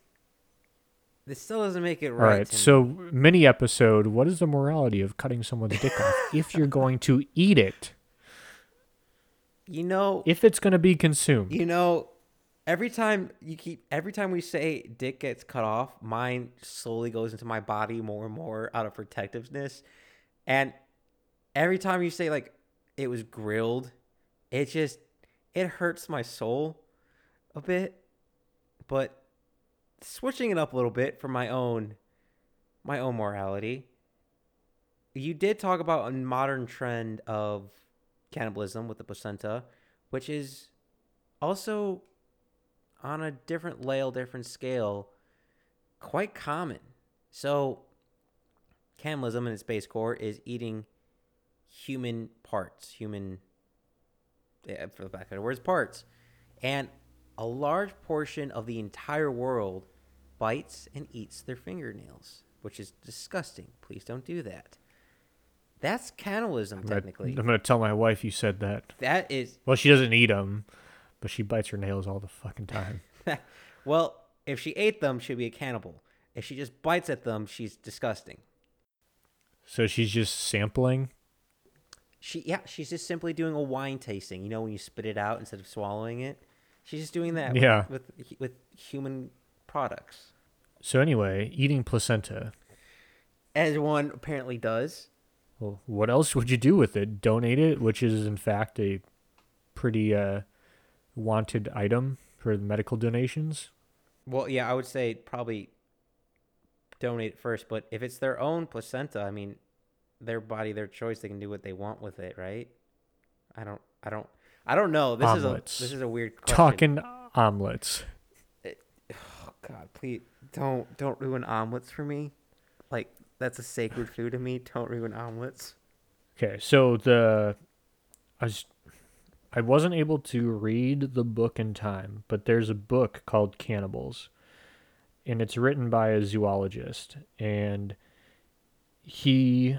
This still doesn't make it All right. right. to me. So mini episode. What is the morality of cutting someone's dick off if you're going to eat it? you know, If it's going to be consumed. You know, every time you keep every time we say dick gets cut off, mine slowly goes into my body more and more out of protectiveness. And every time you say like it was grilled, it just it hurts my soul a bit. But switching it up a little bit for my own my own morality. You did talk about a modern trend of cannibalism with the placenta, which is also on a different level, different scale, quite common. So, cannibalism in its base core is eating human parts, human, yeah, for the back of the words, parts. And a large portion of the entire world bites and eats their fingernails, which is disgusting. Please don't do that. That's cannibalism, I'm gonna- technically. I'm going to tell my wife you said that. That is Well, she doesn't eat them, but she bites her nails all the fucking time. well, if she ate them, she'd be a cannibal. If she just bites at them, she's disgusting. So she's just sampling. She yeah, she's just simply doing a wine tasting. You know when you spit it out instead of swallowing it. She's just doing that. with- Yeah. With with, human products, So anyway, eating placenta. as one apparently does. Well, what else would you do with it? Donate it, which is in fact a pretty uh, wanted item for medical donations. Well, yeah, I would say probably donate it first. But if it's their own placenta, I mean, their body, their choice. They can do what they want with it, right? I don't. I don't. I don't know. This Omelets. is a this is a weird question. Talking omelets. Oh God, please don't don't ruin omelets for me. Like that's a sacred food to me. Don't ruin omelets. Okay, so the I was I wasn't able to read the book in time, but there's a book called Cannibals, and it's written by a zoologist, and he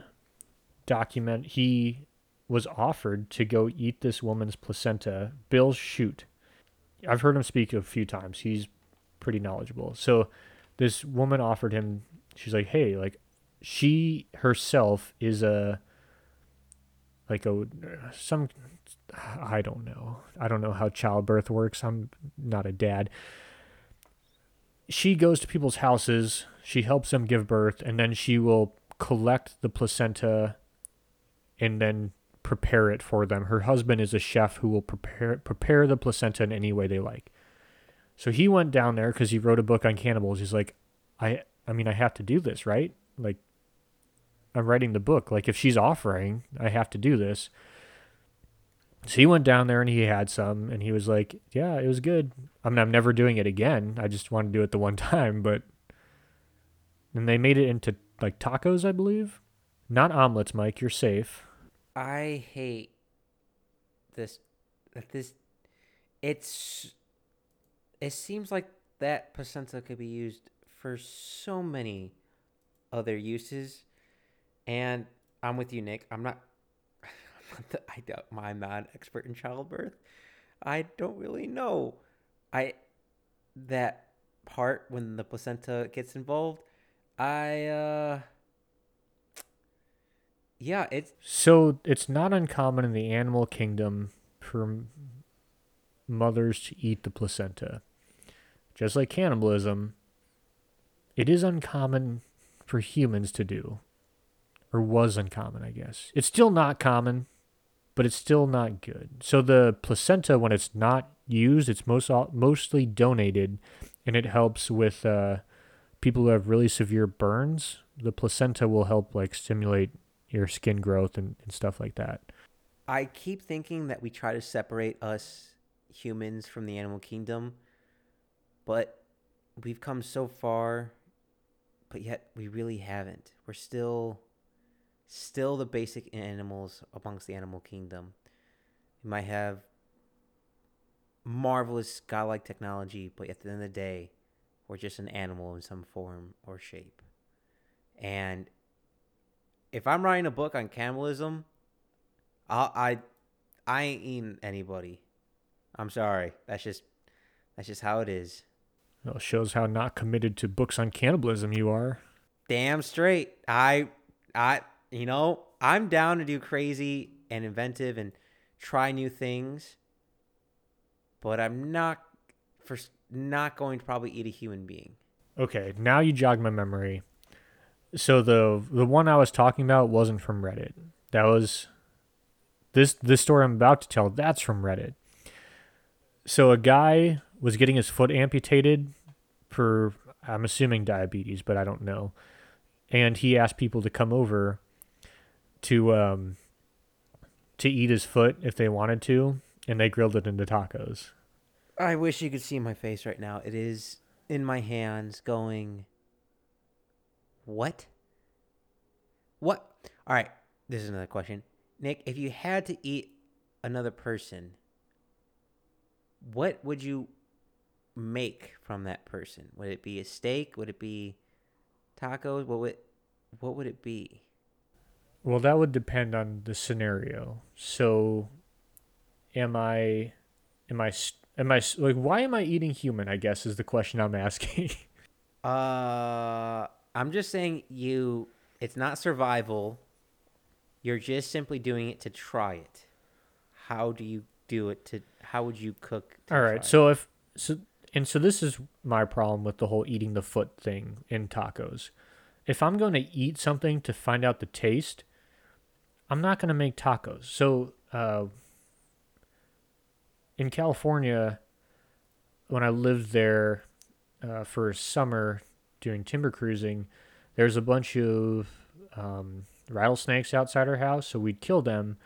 document he was offered to go eat this woman's placenta. Bill Schutt. I've heard him speak a few times. He's pretty knowledgeable. So this woman offered him she's like, "Hey, like she herself is a like a some I don't know. I don't know how childbirth works. I'm not a dad. She goes to people's houses, she helps them give birth, and then she will collect the placenta and then prepare it for them. Her husband is a chef who will prepare prepare the placenta in any way they like. So he went down there because he wrote a book on cannibals. He's like, I I mean I have to do this, right? Like I'm writing the book. Like if she's offering, I have to do this. So he went down there and he had some and he was like, Yeah, it was good. I mean I'm never doing it again. I just want to do it the one time, but and they made it into like tacos, I believe. Not omelets, Mike, you're safe. I hate this. This, it's. It seems like that placenta could be used for so many other uses, and I'm with you, Nick. I'm not. I don't. I'm not an expert in childbirth. I don't really know. I that part when the placenta gets involved. I uh yeah, it's So it's not uncommon in the animal kingdom for mothers to eat the placenta. Just like cannibalism, it is uncommon for humans to do. Or was uncommon, I guess. It's still not common, but it's still not good. So the placenta, when it's not used, it's most mostly donated, and it helps with uh, people who have really severe burns. The placenta will help like stimulate your skin growth and, and stuff like that. I keep thinking that we try to separate us humans from the animal kingdom, but we've come so far, but yet we really haven't. We're still still the basic animals amongst the animal kingdom. We might have marvelous godlike technology, but at the end of the day, we're just an animal in some form or shape. And if I'm writing a book on cannibalism, I I, I ain't eating anybody. I'm sorry. That's just that's just how it is. Well, shows how not committed to books on cannibalism you are. Damn straight. I I you know, I'm down to do crazy and inventive and try new things. But I'm not for not going to probably eat a human being. Okay, now you jog my memory so the the one I was talking about wasn't from Reddit. That was this this story I'm about to tell. That's from Reddit. So a guy was getting his foot amputated for I'm assuming diabetes, but I don't know. And he asked people to come over to um to eat his foot if they wanted to, and they grilled it into tacos. I wish you could see my face right now. It is in my hands going what? What? All right. This is another question. Nick, if you had to eat another person, what would you make from that person? Would it be a steak? Would it be tacos? What would what would it be? Well, that would depend on the scenario. So, am I, am I, am I like why am I eating human? I guess is the question I'm asking. uh, I'm just saying you it's not survival. You're just simply doing it to try it. How do you do it to how would you cook All right. So if so and so this is my problem with the whole eating the foot thing in tacos. If I'm going to eat something to find out the taste, I'm not going to make tacos. So uh, in California, when I lived there uh, for summer doing timber cruising, there's a bunch of um, rattlesnakes outside our house, so we'd kill them.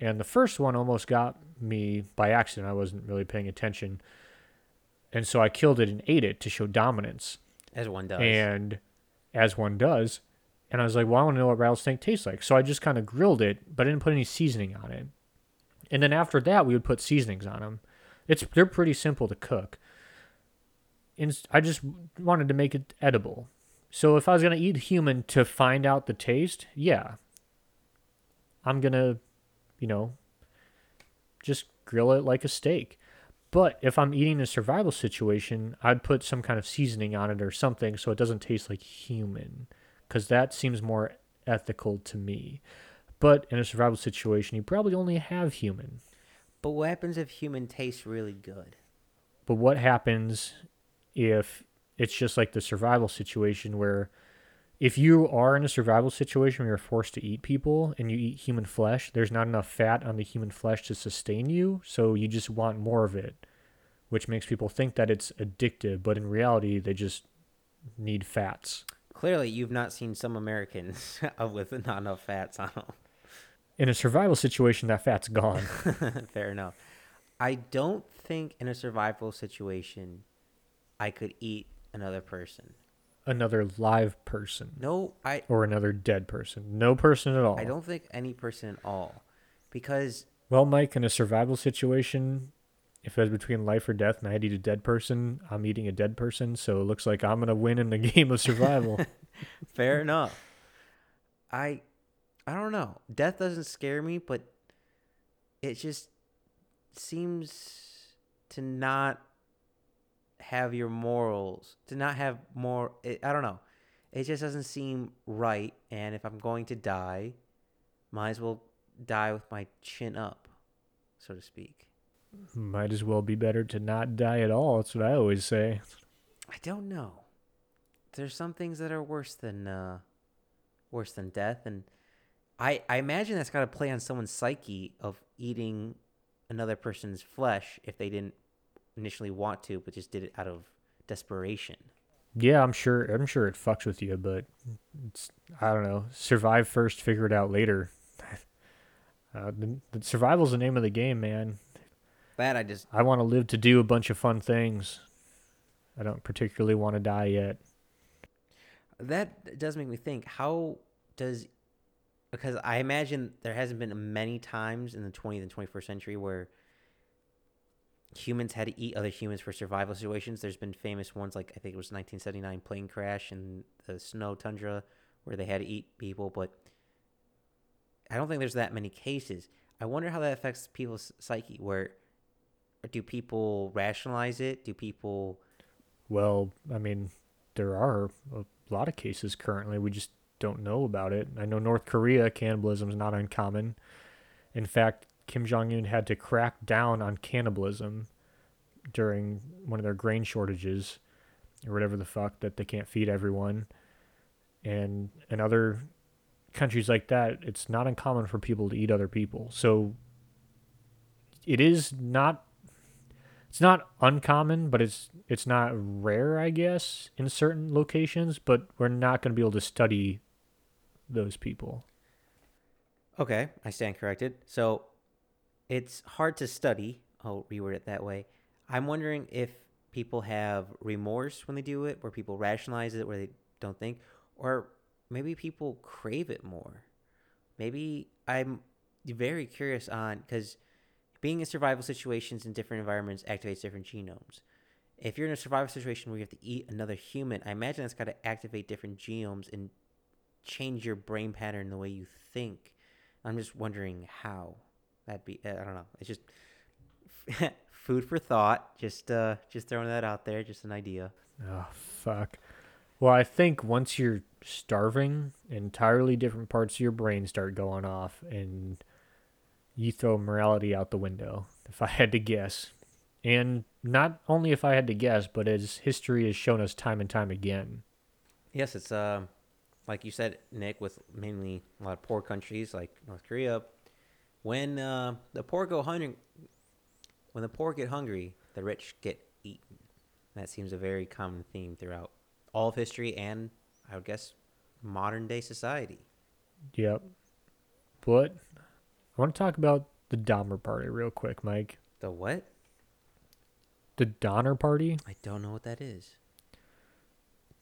And the first one almost got me by accident. I wasn't really paying attention. And so I killed it and ate it to show dominance. As one does. And as one does. And I was like, well, I want to know what rattlesnake tastes like. So I just kind of grilled it, but I didn't put any seasoning on it. And then after that, we would put seasonings on them. It's they're pretty simple to cook. And I just wanted to make it edible. So if I was gonna eat human to find out the taste, yeah, I'm gonna, you know, just grill it like a steak. But if I'm eating in a survival situation, I'd put some kind of seasoning on it or something so it doesn't taste like human, because that seems more ethical to me. But in a survival situation, you probably only have human. But what happens if human tastes really good? But what happens if it's just like the survival situation where if you are in a survival situation where you're forced to eat people and you eat human flesh, there's not enough fat on the human flesh to sustain you, so you just want more of it, which makes people think that it's addictive, but in reality, they just need fats. Clearly, you've not seen some Americans uh, with not enough fats on them. In a survival situation, that fat's gone. Fair enough. I don't think in a survival situation I could eat another person. Another live person. No, I Or another dead person. No person at all. I don't think any person at all. Because Well, Mike, in a survival situation, if it was between life or death and I had to eat a dead person, I'm eating a dead person, so it looks like I'm gonna win in the game of survival. fair enough. I I don't know. Death doesn't scare me, but it just seems to not have your morals, to not have more. It, I don't know. It just doesn't seem right. And if I'm going to die, might as well die with my chin up, so to speak. Might as well be better to not die at all. That's what I always say. I don't know. There's some things that are worse than uh, worse than death, and I I imagine that's got to play on someone's psyche of eating another person's flesh if they didn't initially want to, but just did it out of desperation. Yeah, I'm sure. I'm sure it fucks with you, but it's I don't know. Survive first, figure it out later. Uh, the, the survival's the name of the game, man. That I just I want to live to do a bunch of fun things. I don't particularly want to die yet. that does make me think. How does because I imagine there hasn't been many times in the 20th and 21st century where humans had to eat other humans for survival situations. There's been famous ones like I think it was 1979 plane crash in the snow tundra where they had to eat people, but I don't think there's that many cases. I wonder how that affects people's psyche. Where do people rationalize it? Do people? Well, I mean, there are a lot of cases currently. We just don't know about it. I know North Korea cannibalism is not uncommon. In fact, Kim Jong Un had to crack down on cannibalism during one of their grain shortages or whatever the fuck that they can't feed everyone. And in other countries like that, it's not uncommon for people to eat other people. So it is not it's not uncommon, but it's it's not rare, I guess, in certain locations, but we're not going to be able to study those people. Okay, I stand corrected. So it's hard to study. I'll reword it that way. I'm wondering if people have remorse when they do it, where people rationalize it, where they don't think, or maybe people crave it more. Maybe I'm very curious on because being in survival situations in different environments activates different genomes. If you're in a survival situation where you have to eat another human, I imagine that's got to activate different genomes and change your brain pattern the way you think. I'm just wondering how that'd be. I don't know. It's just food for thought. Just uh, just throwing that out there. Just an idea. Oh fuck. Well, I think once you're starving, entirely different parts of your brain start going off, and you throw morality out the window. If I had to guess, and not only if I had to guess, but as history has shown us time and time again. Yes, it's uh, like you said, Nick, with mainly a lot of poor countries like North Korea. When uh, the poor go hungry, when the poor get hungry, the rich get eaten. That seems a very common theme throughout all of history and I would guess modern day society. Yep. But I want to talk about the Donner Party real quick, Mike. The what? The Donner Party? I don't know what that is.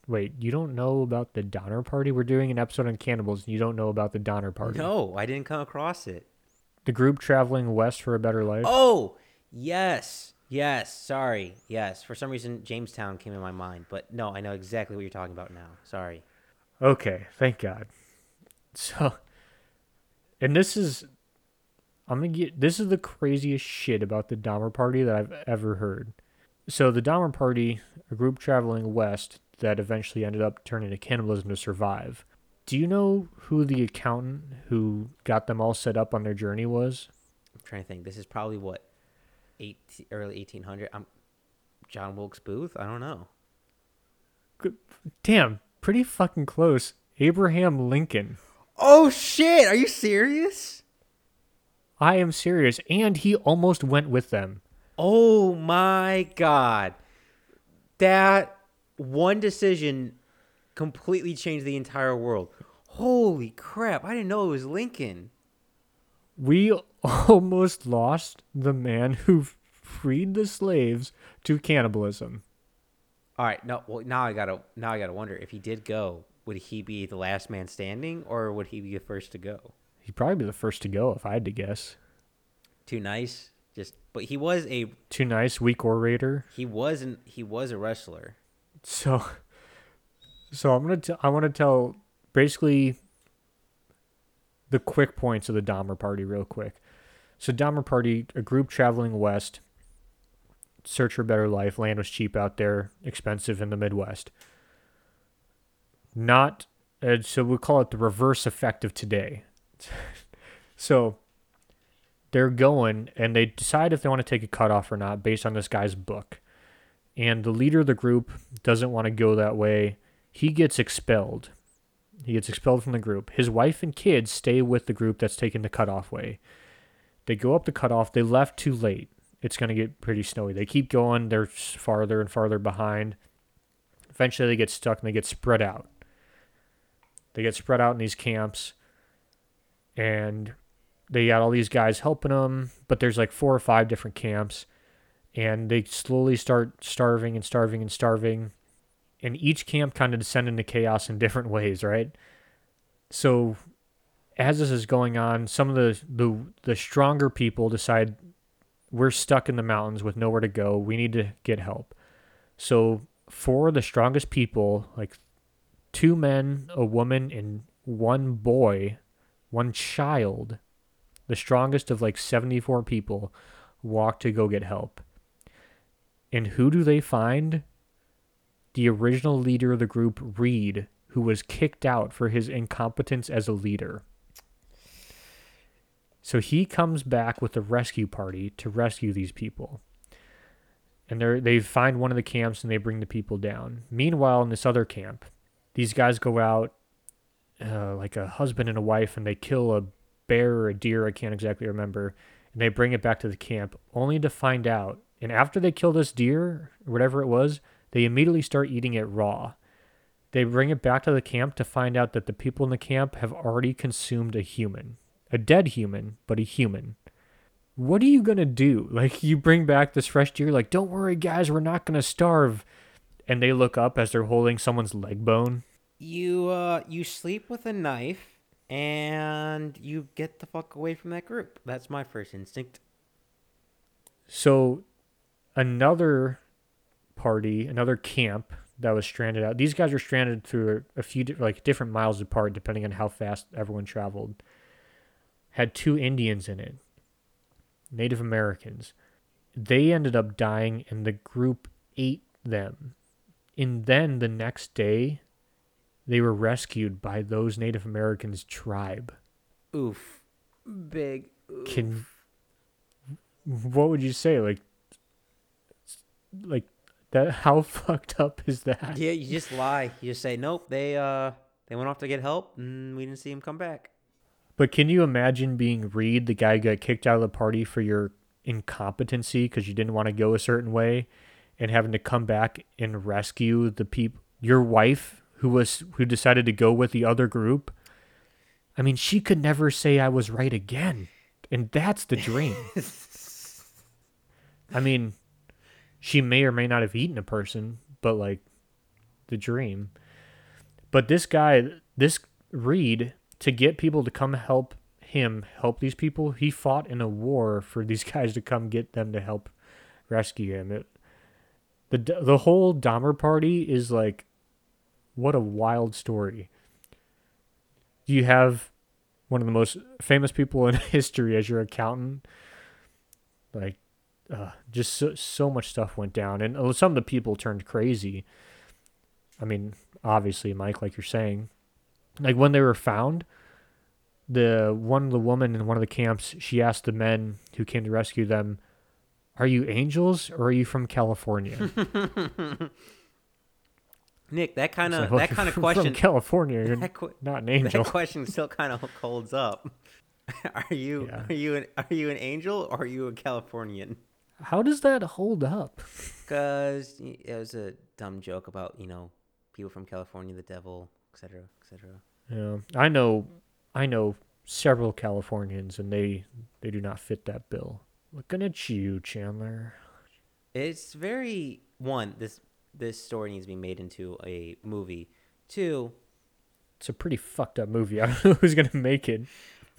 Wait, you don't know about the Donner Party? We're doing an episode on cannibals and you don't know about the Donner Party. No, I didn't come across it. The group traveling west for a better life. Oh, yes. Yes. Sorry. Yes. For some reason, Jamestown came in my mind, but no, I know exactly what you're talking about now. Sorry. Okay, thank God. So, and this is, I'm gonna get, this is the craziest shit about the Donner Party that I've ever heard. So, the Donner Party, a group traveling west that eventually ended up turning to cannibalism to survive. Do you know who the accountant who got them all set up on their journey was? I'm trying to think. This is probably what, eight early 1800. I'm John Wilkes Booth. I don't know. Damn, pretty fucking close. Abraham Lincoln. Oh shit! Are you serious? I am serious. And he almost went with them. Oh my god. That one decision completely changed the entire world. Holy crap. I didn't know it was Lincoln. We almost lost the man who freed the slaves to cannibalism. All right, no, well now I got to now I got to wonder if he did go, would he be the last man standing or would he be the first to go? He'd probably be the first to go if I had to guess. Too nice. Just but he was a Too nice, weak orator. he wasn't he was a wrestler. So, so I'm gonna t- I want to tell basically the quick points of the Donner Party real quick. So Donner Party, a group traveling west, search for better life. Land was cheap out there, expensive in the Midwest. Not, uh, so we call it the reverse effect of today. so they're going and they decide if they want to take a cutoff or not based on this guy's book. And the leader of the group doesn't want to go that way. He gets expelled. He gets expelled from the group. His wife and kids stay with the group that's taken the cutoff way. They go up the cutoff. They left too late. It's going to get pretty snowy. They keep going. They're farther and farther behind. Eventually, they get stuck and they get spread out. They get spread out in these camps. And they got all these guys helping them, but there's like four or five different camps. And they slowly start starving and starving and starving and each camp kind of descend into chaos in different ways, right? So as this is going on, some of the the, the stronger people decide we're stuck in the mountains with nowhere to go. We need to get help. So four of the strongest people, like two men, a woman, and one boy, one child, the strongest of like 74 people, walk to go get help. And who do they find? The original leader of the group, Reed, who was kicked out for his incompetence as a leader. So he comes back with a rescue party to rescue these people. And they they find one of the camps and they bring the people down. Meanwhile, in this other camp, these guys go out uh, like a husband and a wife and they kill a bear or a deer, I can't exactly remember, and they bring it back to the camp only to find out. And after they kill this deer, whatever it was, they immediately start eating it raw. They bring it back to the camp to find out that the people in the camp have already consumed a human. A dead human, but a human. What are you going to do? Like, you bring back this fresh deer, like, don't worry, guys, we're not going to starve. And they look up as they're holding someone's leg bone. You, uh, you sleep with a knife and you get the fuck away from that group. That's my first instinct. So, another party, another camp that was stranded out. These guys were stranded through a few like different miles apart, depending on how fast everyone traveled. Had two Indians in it, Native Americans. They ended up dying, and the group ate them. And then the next day, they were rescued by those Native Americans' tribe. Oof, big. Oof. Can what would you say? Like, like that how fucked up is that? Yeah, you just lie. You just say nope. They uh they went off to get help, and we didn't see him come back. But can you imagine being Reed, the guy who got kicked out of the party for your incompetency because you didn't want to go a certain way, and having to come back and rescue the people, your wife who was who decided to go with the other group? I mean, she could never say I was right again. And that's the dream. I mean, she may or may not have eaten a person, but like the dream. But this guy, this Reed, to get people to come help him help these people, he fought in a war for these guys to come get them to help rescue him. It, the the whole Donner party is like, what a wild story. You have one of the most famous people in history as your accountant. Like, uh, just so, so much stuff went down, and uh, some of the people turned crazy. I mean, obviously, Mike, like you're saying, like when they were found, the one the woman in one of the camps, she asked the men who came to rescue them, "Are you angels or are you from California?" Nick, that kind of that kind of from question, California, you're that, qu- not an angel. that question still kind of holds up. are you Yeah. are you an are you an angel or are you a Californian? How does that hold up? Because it was a dumb joke about you know people from California, the devil, etc., etc. Yeah, I know, I know several Californians, and they they do not fit that bill. Looking at you, Chandler. It's very one. This this story needs to be made into a movie. Two, It's a pretty fucked up movie. I don't know who's gonna make it.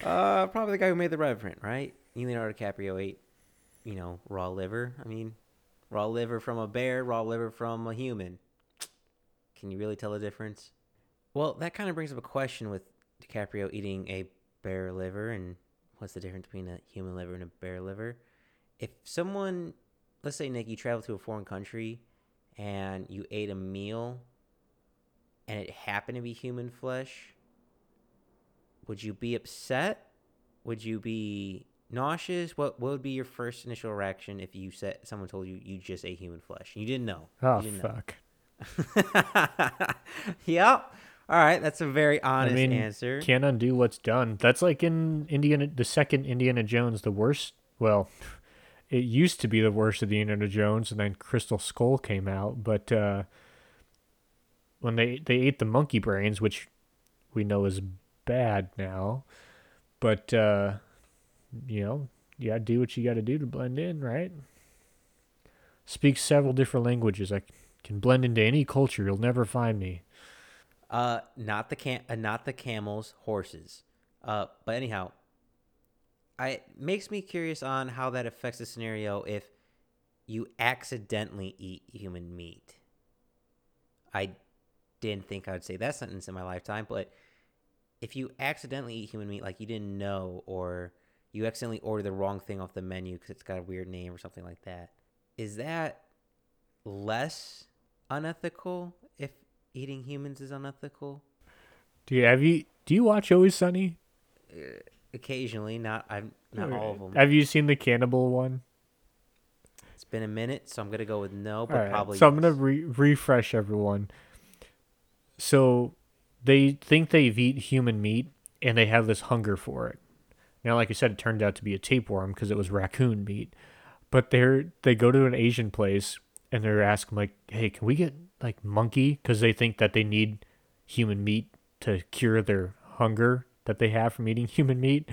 uh, probably the guy who made the Revenant, right? Leonardo DiCaprio ate, you know, raw liver. I mean, raw liver from a bear, raw liver from a human. Can you really tell the difference? Well, that kind of brings up a question with DiCaprio eating a bear liver and what's the difference between a human liver and a bear liver? If someone, let's say, Nick, you travel to a foreign country and you ate a meal and it happened to be human flesh, would you be upset? Would you be nauseous? What what would be your first initial reaction if you said someone told you you just ate human flesh? You didn't know. Oh you didn't know. fuck. yep. All right, that's a very honest mean, answer. Can't undo what's done. That's like in Indiana, the second Indiana Jones, the worst. Well, it used to be the worst of the Indiana Jones, and then Crystal Skull came out. But uh, when they they ate the monkey brains, which we know is bad now, but uh, you know, you gotta do what you gotta do to blend in, right? Speak several different languages. I can blend into any culture. You'll never find me. Uh, not the cam, uh, not the camels, horses. Uh, but anyhow, I it makes me curious on how that affects the scenario if you accidentally eat human meat. I didn't think I would say that sentence in my lifetime, but if you accidentally eat human meat, like you didn't know, or you accidentally order the wrong thing off the menu because it's got a weird name or something like that, is that less unethical if eating humans is unethical? Do you have you do you watch Always Sunny? Uh, occasionally, not I'm not all of them. Have you seen the cannibal one? It's been a minute, so I'm gonna go with no, but right, probably. So I'm gonna re- refresh everyone. So they think they've eaten human meat and they have this hunger for it. Now, like I said, it turned out to be a tapeworm because it was raccoon meat. But they're they go to an Asian place and they're asking like, "Hey, can we get like monkey?" Because they think that they need human meat to cure their hunger that they have from eating human meat.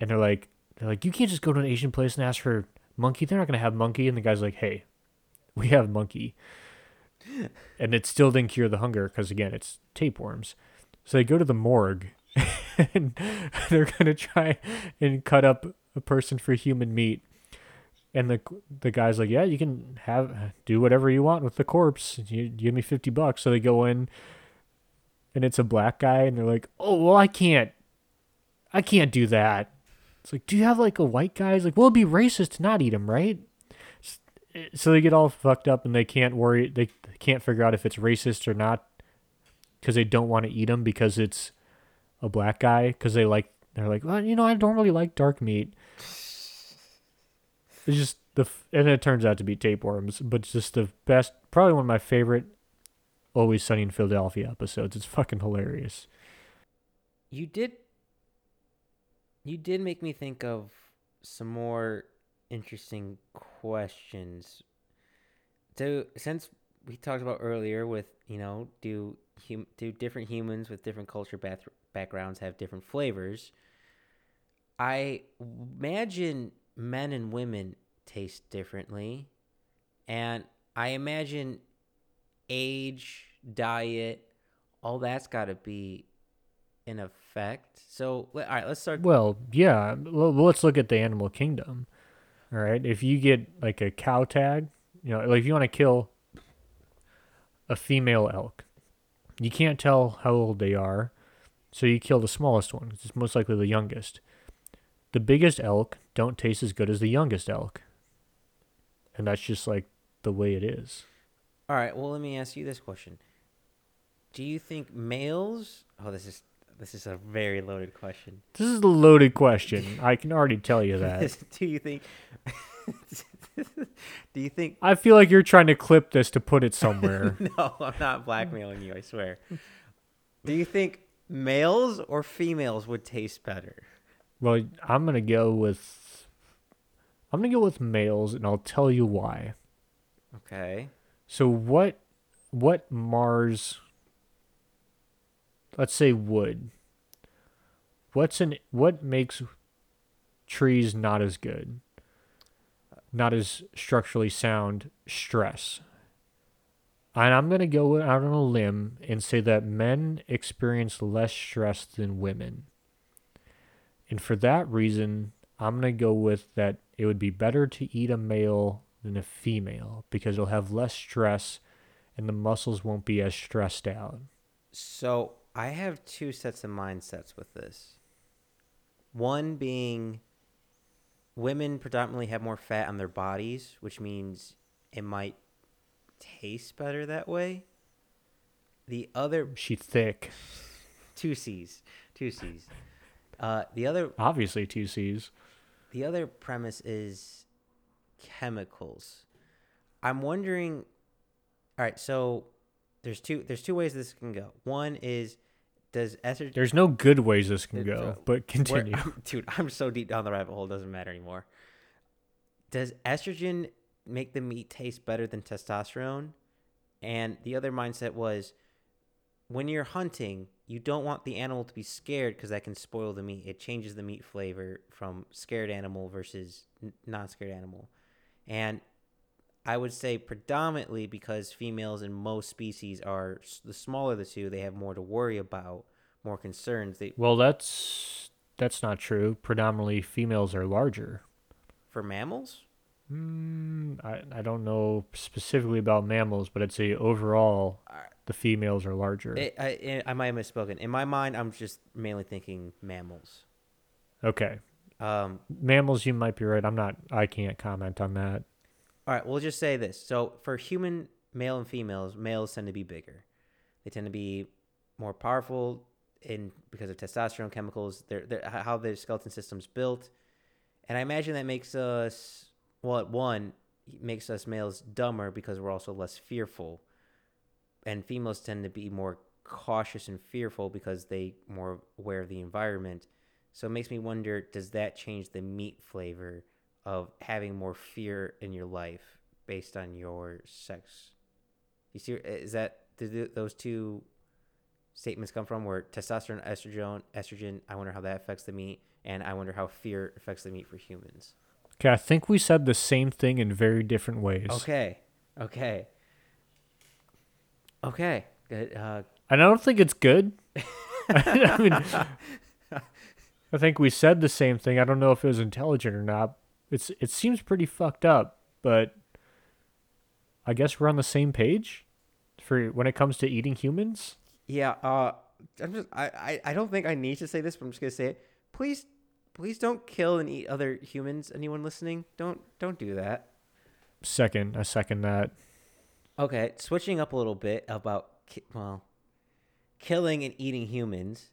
And they're like, they're like, you can't just go to an Asian place and ask for monkey. They're not gonna have monkey. And the guy's like, hey, we have monkey. and it still didn't cure the hunger because again, it's tapeworms. So they go to the morgue and they're gonna try and cut up a person for human meat. And the the guy's like, yeah, you can have do whatever you want with the corpse. You give me fifty bucks. So they go in, and it's a black guy, and they're like, oh well, I can't, I can't do that. It's like, do you have like a white guy? He's like, well, it'd be racist to not eat him, right? So they get all fucked up, and they can't worry. They can't figure out if it's racist or not, because they don't want to eat him because it's a black guy. Because they like, they're like, well, you know, I don't really like dark meat. It's just the and it turns out to be tapeworms, but it's just the best, probably one of my favorite Always Sunny in Philadelphia episodes. It's fucking hilarious. You did. You did make me think of some more interesting questions. So since we talked about earlier with you know do hum, do different humans with different culture bath backgrounds have different flavors. I imagine men and women taste differently. And I imagine age, diet, all that's got to be in effect. So, all right, let's start. Well, yeah. Let's look at the animal kingdom. All right. If you get like a cow tag, you know, like if you want to kill a female elk, you can't tell how old they are. So you kill the smallest one. 'cause It's most likely the youngest. The biggest elk don't taste as good as the youngest elk. And that's just like the way it is. All right, well, let me ask you this question. Do you think males Oh, this is this is a very loaded question. This is a loaded question. I can already tell you that. do you think Do you think I feel like you're trying to clip this to put it somewhere. No, I'm not blackmailing you, I swear. Do you think males or females would taste better? well, I'm gonna go with I'm gonna go with males, and I'll tell you why. Okay. So what what mars let's say wood. What's an what makes trees not as good? Not as structurally sound stress. And I'm going to go out on a limb and say that men experience less stress than women. And for that reason, I'm going to go with that it would be better to eat a male than a female because it'll have less stress and the muscles won't be as stressed out. So I have two sets of mindsets with this. One being women predominantly have more fat on their bodies, which means it might taste better that way. The other she's thick. two C's, two C's. Uh, the other Obviously two C's. the other premise is chemicals. I'm wondering. All right, so there's two there's two ways this can go. One is does estrogen There's no good ways this can go, uh, but continue. dude, I'm so deep down the rabbit hole, it doesn't matter anymore. Does estrogen make the meat taste better than testosterone? And the other mindset was when you're hunting, you don't want the animal to be scared because that can spoil the meat. It changes the meat flavor from scared animal versus n- non scared animal. And I would say predominantly because females in most species are the smaller the two, they have more to worry about, more concerns. They well, that's that's not true. Predominantly females are larger. for mammals. Mm, I I don't know specifically about mammals, but I'd say overall the females are larger. It, I, it, I might have misspoken. In my mind, I'm just mainly thinking mammals. okay, Um, mammals, you might be right. I'm not. I can't comment on that. all right, we'll just say this. So for human male and females, males tend to be bigger. They tend to be more powerful in because of testosterone chemicals. They're, they're, how their skeleton system's built, and I imagine that makes us well. At one, makes us males dumber because we're also less fearful, and females tend to be more cautious and fearful because they more aware of the environment. So it makes me wonder: Does that change the meat flavor of having more fear in your life based on your sex? You see, is that those two statements come from? Where testosterone, estrogen, estrogen. I wonder how that affects the meat, and I wonder how fear affects the meat for humans. Okay, I think we said the same thing in very different ways. Okay, okay, okay. Good. Uh, And I don't think it's good. I mean, I think we said the same thing. I don't know if it was intelligent or not. It's it seems pretty fucked up, but I guess we're on the same page for when it comes to eating humans. Yeah, uh, I'm just I, I, I don't think I need to say this, but I'm just gonna say it. Please, please don't kill and eat other humans. Anyone listening, don't don't do that. Second, I second that. Okay, switching up a little bit about ki- well, killing and eating humans.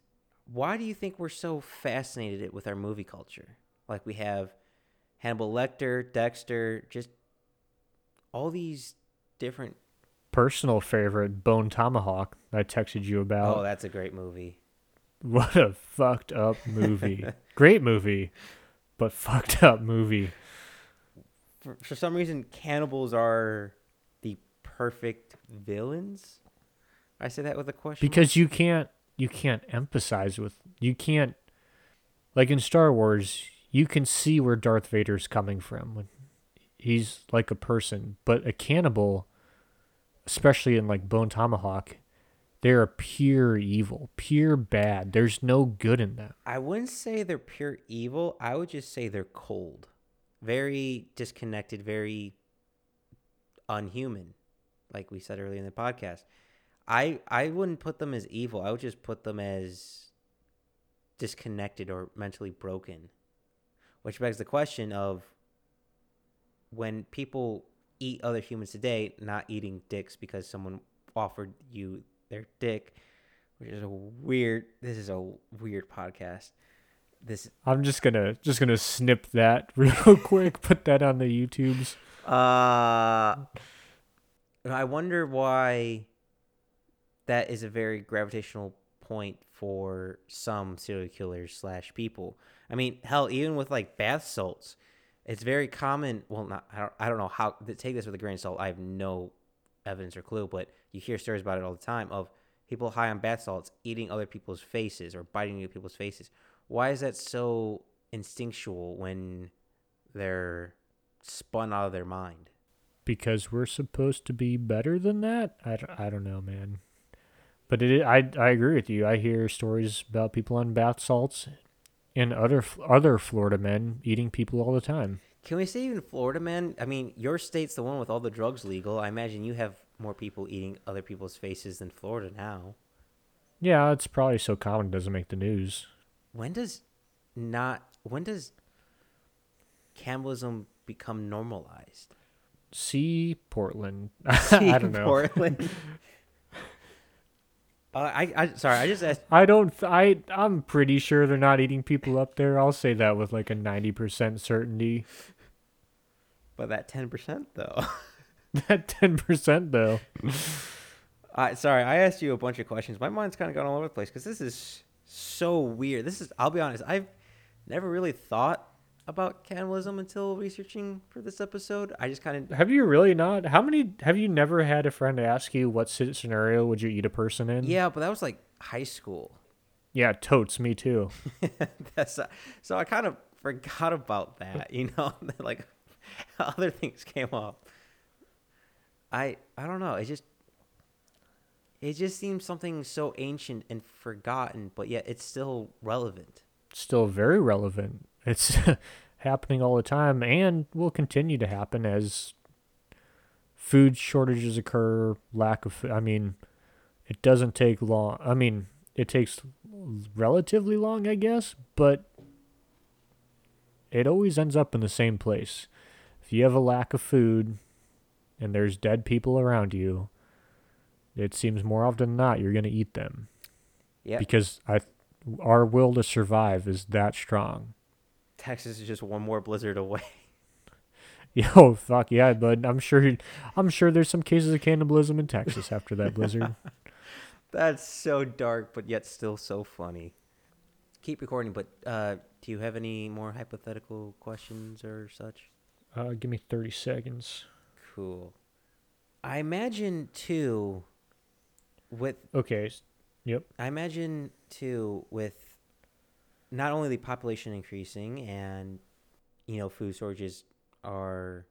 Why do you think we're so fascinated with our movie culture? Like we have Hannibal Lecter, Dexter, just all these different. Personal favorite, Bone Tomahawk. I texted you about. Oh, that's a great movie. What a fucked up movie. Great movie, but fucked up movie. for, for some reason cannibals are the perfect villains i say that with a question mark? Because you can't you can't emphasize with you can't like in Star Wars you can see where Darth Vader's coming from. He's like a person, but a cannibal, especially in like Bone Tomahawk, they're pure evil, pure bad. There's no good in them. I wouldn't say they're pure evil. I would just say they're cold, very disconnected, very unhuman, like we said earlier in the podcast. I I wouldn't put them as evil. I would just put them as disconnected or mentally broken. Which begs the question of when people eat other humans today, not eating dicks because someone offered you their dick, which is a weird. This is a weird podcast. This I'm just gonna just gonna snip that real quick. Put that on the YouTubes. Uh, I wonder why that is a very gravitational point for some serial killers slash people. I mean, hell, even with like bath salts, it's very common. Well, not I don't I don't know how to take this with a grain of salt. I have no evidence or clue, but you hear stories about it all the time of people high on bath salts eating other people's faces or biting other people's faces. Why is that so instinctual when they're spun out of their mind? Because we're supposed to be better than that? I, don't- I don't know, man. But it, I, I agree with you. I hear stories about people on bath salts and other other Florida men eating people all the time. Can we say even Florida, man? I mean, your state's the one with all the drugs legal. I imagine you have more people eating other people's faces than Florida now. Yeah, it's probably so common it doesn't make the news. When does not when does cannibalism become normalized? See Portland. I don't know. Portland. uh, I, I sorry, I just asked. I don't. I I'm pretty sure they're not eating people up there. I'll say that with like a ninety percent certainty. But that ten percent though. That ten percent though. I sorry, I asked you a bunch of questions. My mind's kind of gone all over the place because this is so weird. This is, I'll be honest, I've never really thought about cannibalism until researching for this episode. I just kind of, Have you really not? How many? Have you never had a friend ask you what scenario would you eat a person in? yeah, but that was like high school. Yeah, totes. Me too. That's uh, so I kind of forgot about that. You know, like other things came up. I I don't know. It just it just seems something so ancient and forgotten, but yet it's still relevant. Still very relevant. It's happening all the time, and will continue to happen as food shortages occur. Lack of. I mean, it doesn't take long. I mean, it takes relatively long, I guess, but it always ends up in the same place. If you have a lack of food and there's dead people around you, it seems more often than not you're going to eat them Yeah, because I our will to survive is that strong. Texas is just one more blizzard away. Yo, fuck yeah, bud. I'm sure I'm sure there's some cases of cannibalism in Texas after that blizzard. That's so dark, but yet still so funny. Keep recording, but uh, do you have any more hypothetical questions or such? Uh, give me 30 seconds. Cool. I imagine too, with Okay. Yep. I imagine too with not only the population increasing and you know food shortages are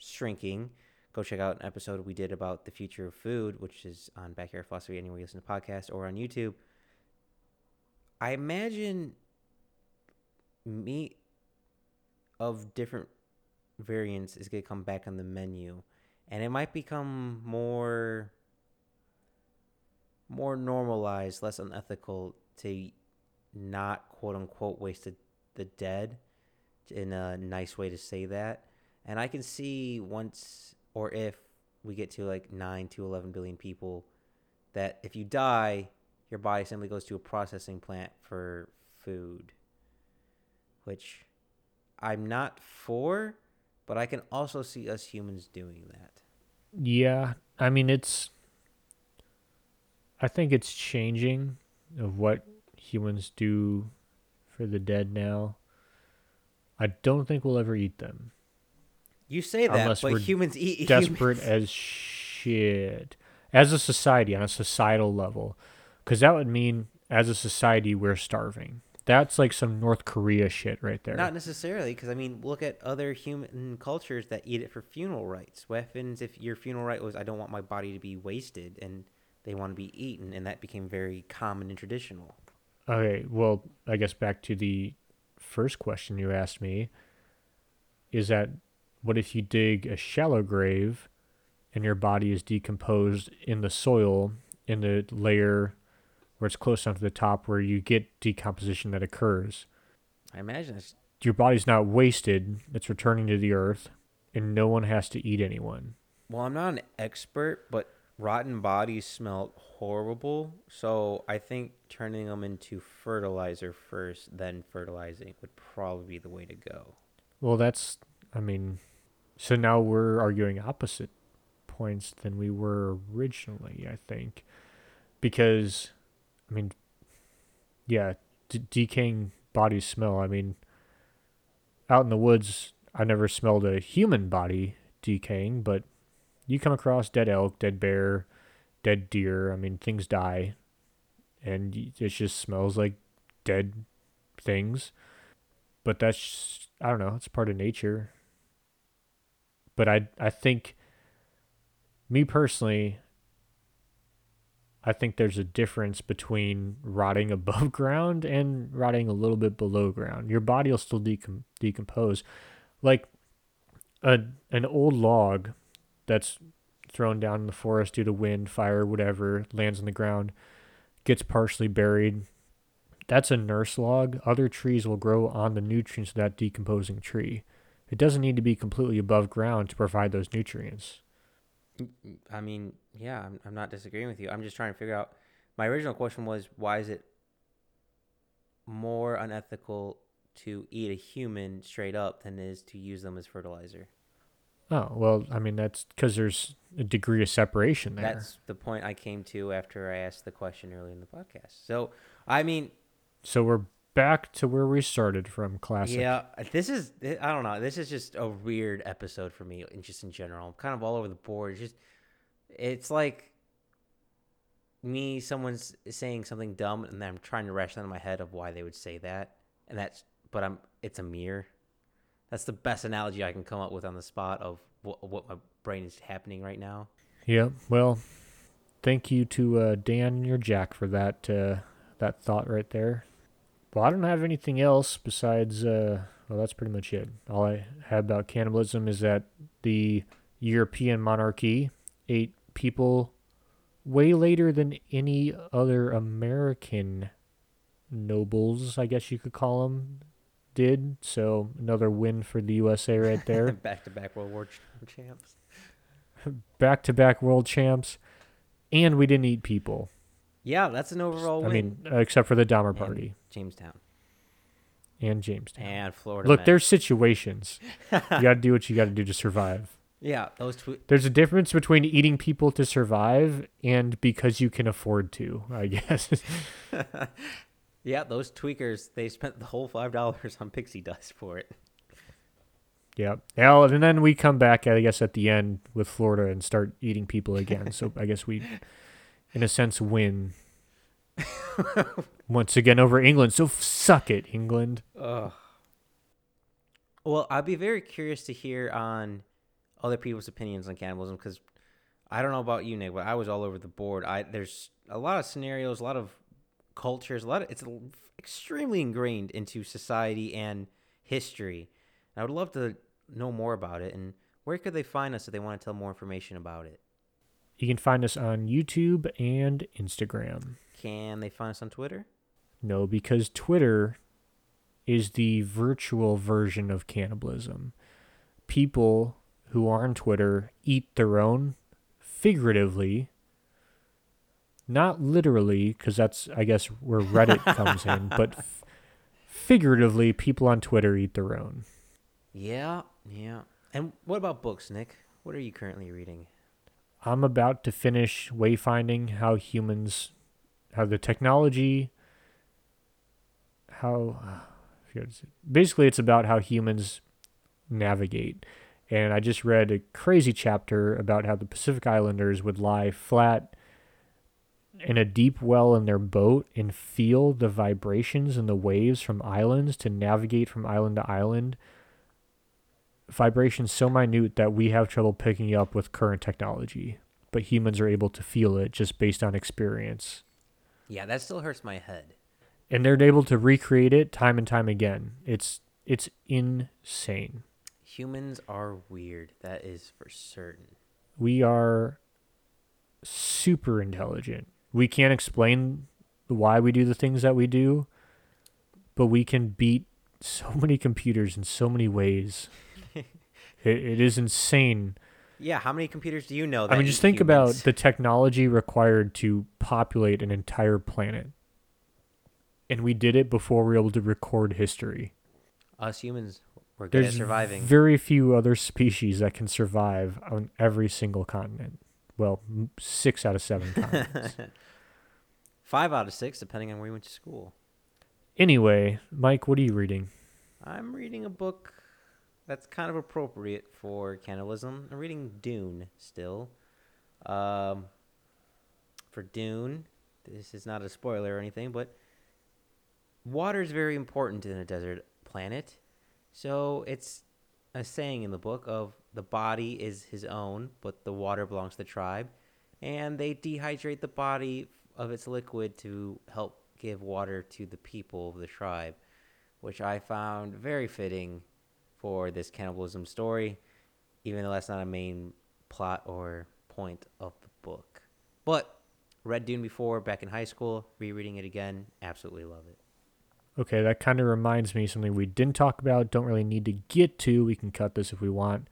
shrinking. Go check out an episode we did about the future of food, which is on Backyard Philosophy anywhere you listen to podcasts or on YouTube. I imagine meat of different variants is going to come back on the menu and it might become more more normalized, less unethical to not quote unquote waste the, the dead in a nice way to say that. And I can see once or if we get to like 9 to 11 billion people that if you die, your body simply goes to a processing plant for food, which I'm not for, but I can also see us humans doing that. Yeah. I mean, it's. I think it's changing of what humans do for the dead now. I don't think we'll ever eat them. You say that, Unless but we're humans eat humans. Desperate as shit. As a society, on a societal level. because that would mean as a society we're starving. That's like some North Korea shit right there. Not necessarily, because I mean, look at other human cultures that eat it for funeral rites. What happens if your funeral rite was, "I don't want my body to be wasted," and they want to be eaten, and that became very common and traditional. Okay, well, I guess back to the first question you asked me is that what if you dig a shallow grave and your body is decomposed in the soil in the layer where it's close enough to the top where you get decomposition that occurs? I imagine that's Your body's not wasted, it's returning to the earth, and no one has to eat anyone. Well, I'm not an expert, but rotten bodies smell horrible. So I think turning them into fertilizer first, then fertilizing would probably be the way to go. Well, that's, I mean, so now we're arguing opposite points than we were originally, I think. Because, I mean, yeah, d- decaying bodies smell. I mean, out in the woods, I never smelled a human body decaying, but you come across dead elk, dead bear, dead deer. I mean, things die, and it just smells like dead things. But that's I don't know. It's part of nature. But I I think, me personally, I think there's a difference between rotting above ground and rotting a little bit below ground. Your body will still decom- decompose, like a an old log that's thrown down in the forest due to wind, fire, whatever, lands on the ground, gets partially buried. That's a nurse log. Other trees will grow on the nutrients of that decomposing tree. It doesn't need to be completely above ground to provide those nutrients. I mean, yeah, I'm, I'm not disagreeing with you. I'm just trying to figure out. My original question was why is it more unethical to eat a human straight up than it is to use them as fertilizer? Oh, well, I mean, that's because there's a degree of separation there. That's the point I came to after I asked the question early in the podcast. So, I mean, so we're back to where we started from classic. Yeah, this is I don't know. This is just a weird episode for me, and just in general. I'm kind of all over the board. It's just it's like me, someone's saying something dumb, and then I'm trying to ration in my head of why they would say that, and that's but I'm it's a mirror. That's the best analogy I can come up with on the spot of what, what my brain is happening right now. Yeah. Well, thank you to uh, Dan and your Jack for that uh, that thought right there. Well, I don't have anything else besides. Uh, well, that's pretty much it. All I have about cannibalism is that the European monarchy ate people way later than any other American nobles, I guess you could call them, did. So another win for the USA right there. back to back World War champs. Back to back world champs, and we didn't eat people. Yeah, that's an overall I win. mean, except for the Donner And party Jamestown and Jamestown. and Florida. Look, men. there's situations. you got to do what you got to do to survive. yeah, those two. There's a difference between eating people to survive and because you can afford to, I guess. yeah, those tweakers, they spent the whole five dollars on pixie dust for it. yeah. Well, and then we come back, I guess, at the end with Florida and start eating people again. so I guess we, in a sense, win once again over England. So suck it, England. Ugh. Well, I'd be very curious to hear on other people's opinions on cannibalism because I don't know about you, Nick, but I was all over the board. I there's a lot of scenarios, a lot of cultures, a lot of it's extremely ingrained into society and history. And I would love to know more about it. And where could they find us if they want to tell more information about it? You can find us on YouTube and Instagram. Can they find us on Twitter? No, because Twitter is the virtual version of cannibalism. People who are on Twitter eat their own figuratively, not literally, because that's, I guess, where Reddit comes in, but f- figuratively, people on Twitter eat their own. Yeah, yeah. And what about books, Nick? What are you currently reading? I'm about to finish wayfinding how humans, how the technology, how, basically it's about how humans navigate. And I just read a crazy chapter about how the Pacific Islanders would lie flat in a deep well in their boat and feel the vibrations and the waves from islands to navigate from island to island. Vibrations so minute that we have trouble picking up with current technology, but humans are able to feel it just based on experience. Yeah, that still hurts my head. And they're able to recreate it time and time again. It's it's insane. Humans are weird. That is for certain. We are super intelligent. We can't explain why we do the things that we do, but we can beat so many computers in so many ways. It, it is insane. Yeah, how many computers do you know? I mean, just think about the technology required to populate an entire planet. And we did it before we were able to record history. us humans. We're good There's at surviving. very few other species that can survive on every single continent. Well, six out of seven continents. Five out of six, depending on where you went to school. Anyway, Mike, what are you reading? I'm reading a book that's kind of appropriate for cannibalism. I'm reading Dune still. Um, for Dune, this is not a spoiler or anything, but water is very important in a desert planet. So it's a saying in the book of the body is his own, but the water belongs to the tribe, and they dehydrate the body of its liquid to help give water to the people of the tribe, which I found very fitting for this cannibalism story, even though that's not a main plot or point of the book. But read Dune before back in high school, rereading it again, absolutely love it. Okay, that kind of reminds me something we didn't talk about, don't really need to get to. We can cut this if we want.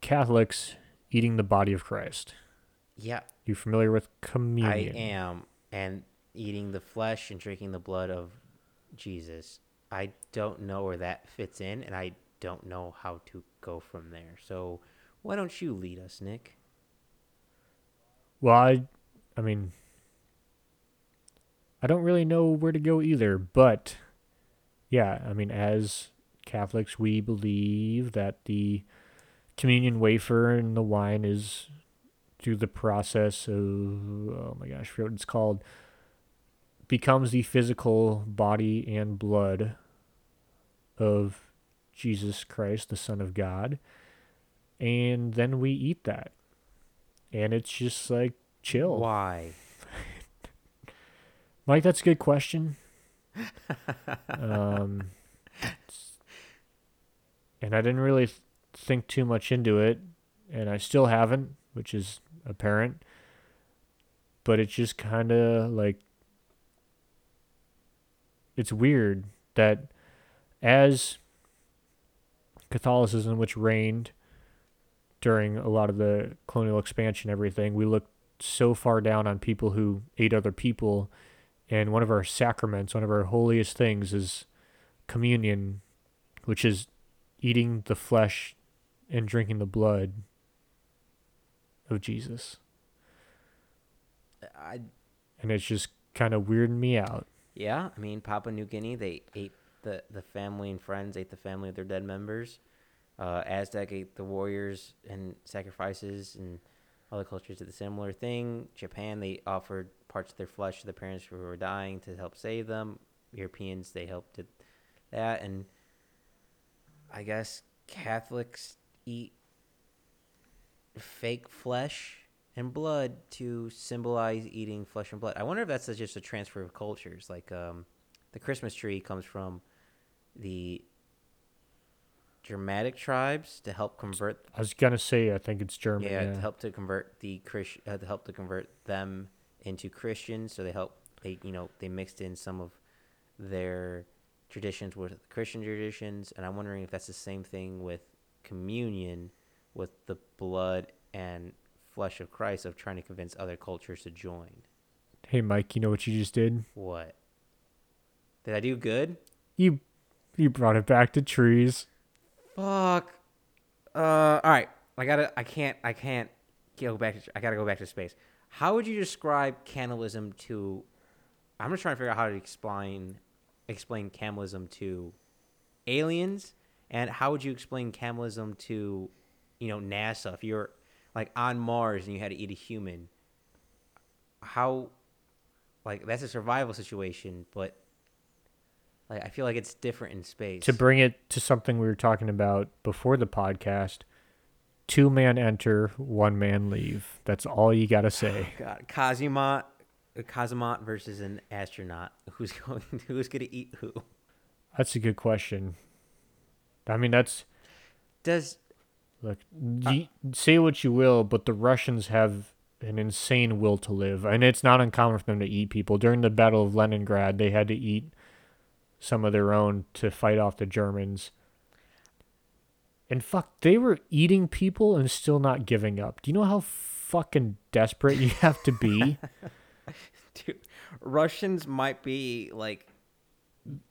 Catholics eating the body of Christ. Yeah, You familiar with communion? I am. And eating the flesh and drinking the blood of Jesus. I don't know where that fits in, and I don't know how to go from there. So why don't you lead us, Nick? Well, I, I mean, I don't really know where to go either, but yeah, I mean, as Catholics, we believe that the communion wafer and the wine is through the process of, oh my gosh, I forget what it's called, becomes the physical body and blood of Jesus Christ, the Son of God. And then we eat that. And it's just like chill. Why? Mike, that's a good question. um, and I didn't really think too much into it, and I still haven't, which is apparent. But it's just kind of like it's weird that as Catholicism, which reigned during a lot of the colonial expansion, everything, we looked so far down on people who ate other people and one of our sacraments, one of our holiest things is communion, which is eating the flesh and drinking the blood of Jesus. I And it's just kind of weirding me out. Yeah, I mean Papua New Guinea, they ate the the family and friends ate the family of their dead members. Uh, Aztec ate the warriors and sacrifices, and other cultures did the similar thing. Japan, they offered parts of their flesh to the parents who were dying to help save them. Europeans, they helped did that, and I guess Catholics eat fake flesh and blood to symbolize eating flesh and blood. I wonder if that's just a transfer of cultures. Like um, the Christmas tree comes from the Germanic tribes to help convert. I was gonna say I think it's German. yeah, Yeah, to help to convert the Christ, uh, to help to convert them into Christians. So they help. They you know they mixed in some of their traditions with Christian traditions, and I'm wondering if that's the same thing with communion, with the blood and flesh of Christ, of trying to convince other cultures to join. Hey Mike, you know what you just did? What? Did I do good? You you brought it back to trees. Fuck. Uh, all right. I gotta. I can't. I can't go back. To, I gotta go back to space. How would you describe cannibalism to? I'm just trying to figure out how to explain explain cannibalism to aliens, and how would you explain cannibalism to, you know, NASA? If you're like on Mars and you had to eat a human, how like that's a survival situation, but like I feel like it's different in space. To bring it to something we were talking about before the podcast, two man enter, one man leave. That's all you got to say. God, Kazuma, a cosmonaut versus an astronaut. Who's going? Who's gonna eat who? That's a good question. I mean, that's Does look. Uh, y say what you will, but the Russians have an insane will to live, and it's not uncommon for them to eat people. During the Battle of Leningrad, they had to eat some of their own to fight off the Germans. And fuck, they were eating people and still not giving up. Do you know how fucking desperate you have to be? dude, Russians might be like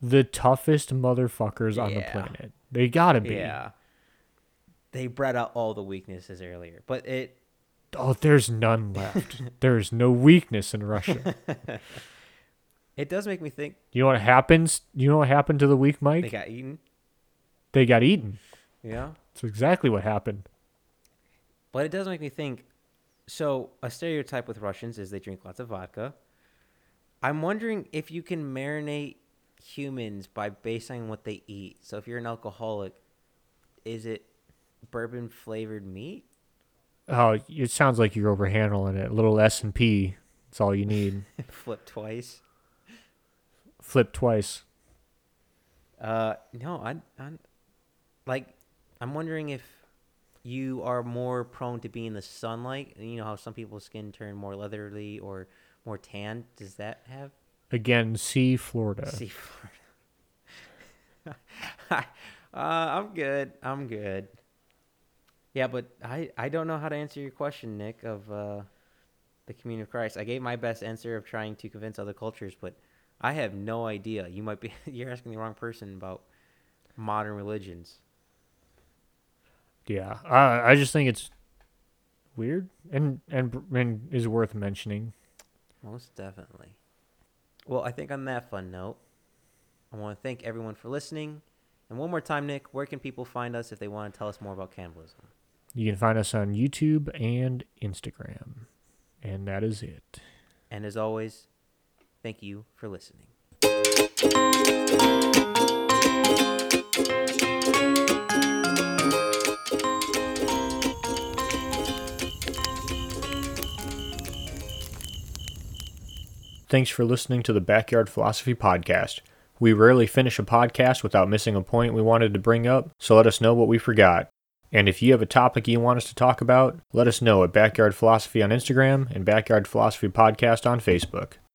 the toughest motherfuckers on the planet. They gotta be. yeah. They bred out all the weaknesses earlier, but it Oh, there's none left. there's no weakness in Russia. it does make me think You know what happens? You know what happened to the weak Mike? they got eaten. they got eaten. Yeah. That's exactly what happened. But it does make me think. So a stereotype with Russians is they drink lots of vodka. I'm wondering if you can marinate humans by basing on what they eat. So if you're an alcoholic, is it bourbon flavored meat? Oh, it sounds like you're overhandling it. A little S and P. That's all you need. Flip twice. Flip twice. Uh, no, I, I, like, I'm wondering if you are more prone to be in the sunlight. You know how some people's skin turn more leathery or more tan. Does that have Again, see Florida. See Florida. uh, I'm good. I'm good. Yeah, but I, I don't know how to answer your question, Nick, of uh, the communion of Christ. I gave my best answer of trying to convince other cultures, but I have no idea. You might be you're asking the wrong person about modern religions. Yeah, I I just think it's weird and and and is worth mentioning. Most definitely. Well, I think on that fun note, I want to thank everyone for listening. And one more time, Nick, where can people find us if they want to tell us more about cannibalism? You can find us on YouTube and Instagram, and that is it. And as always, thank you for listening. Thanks for listening to the Backyard Philosophy Podcast. We rarely finish a podcast without missing a point we wanted to bring up, so let us know what we forgot. And if you have a topic you want us to talk about, let us know at Backyard Philosophy on Instagram and Backyard Philosophy Podcast on Facebook.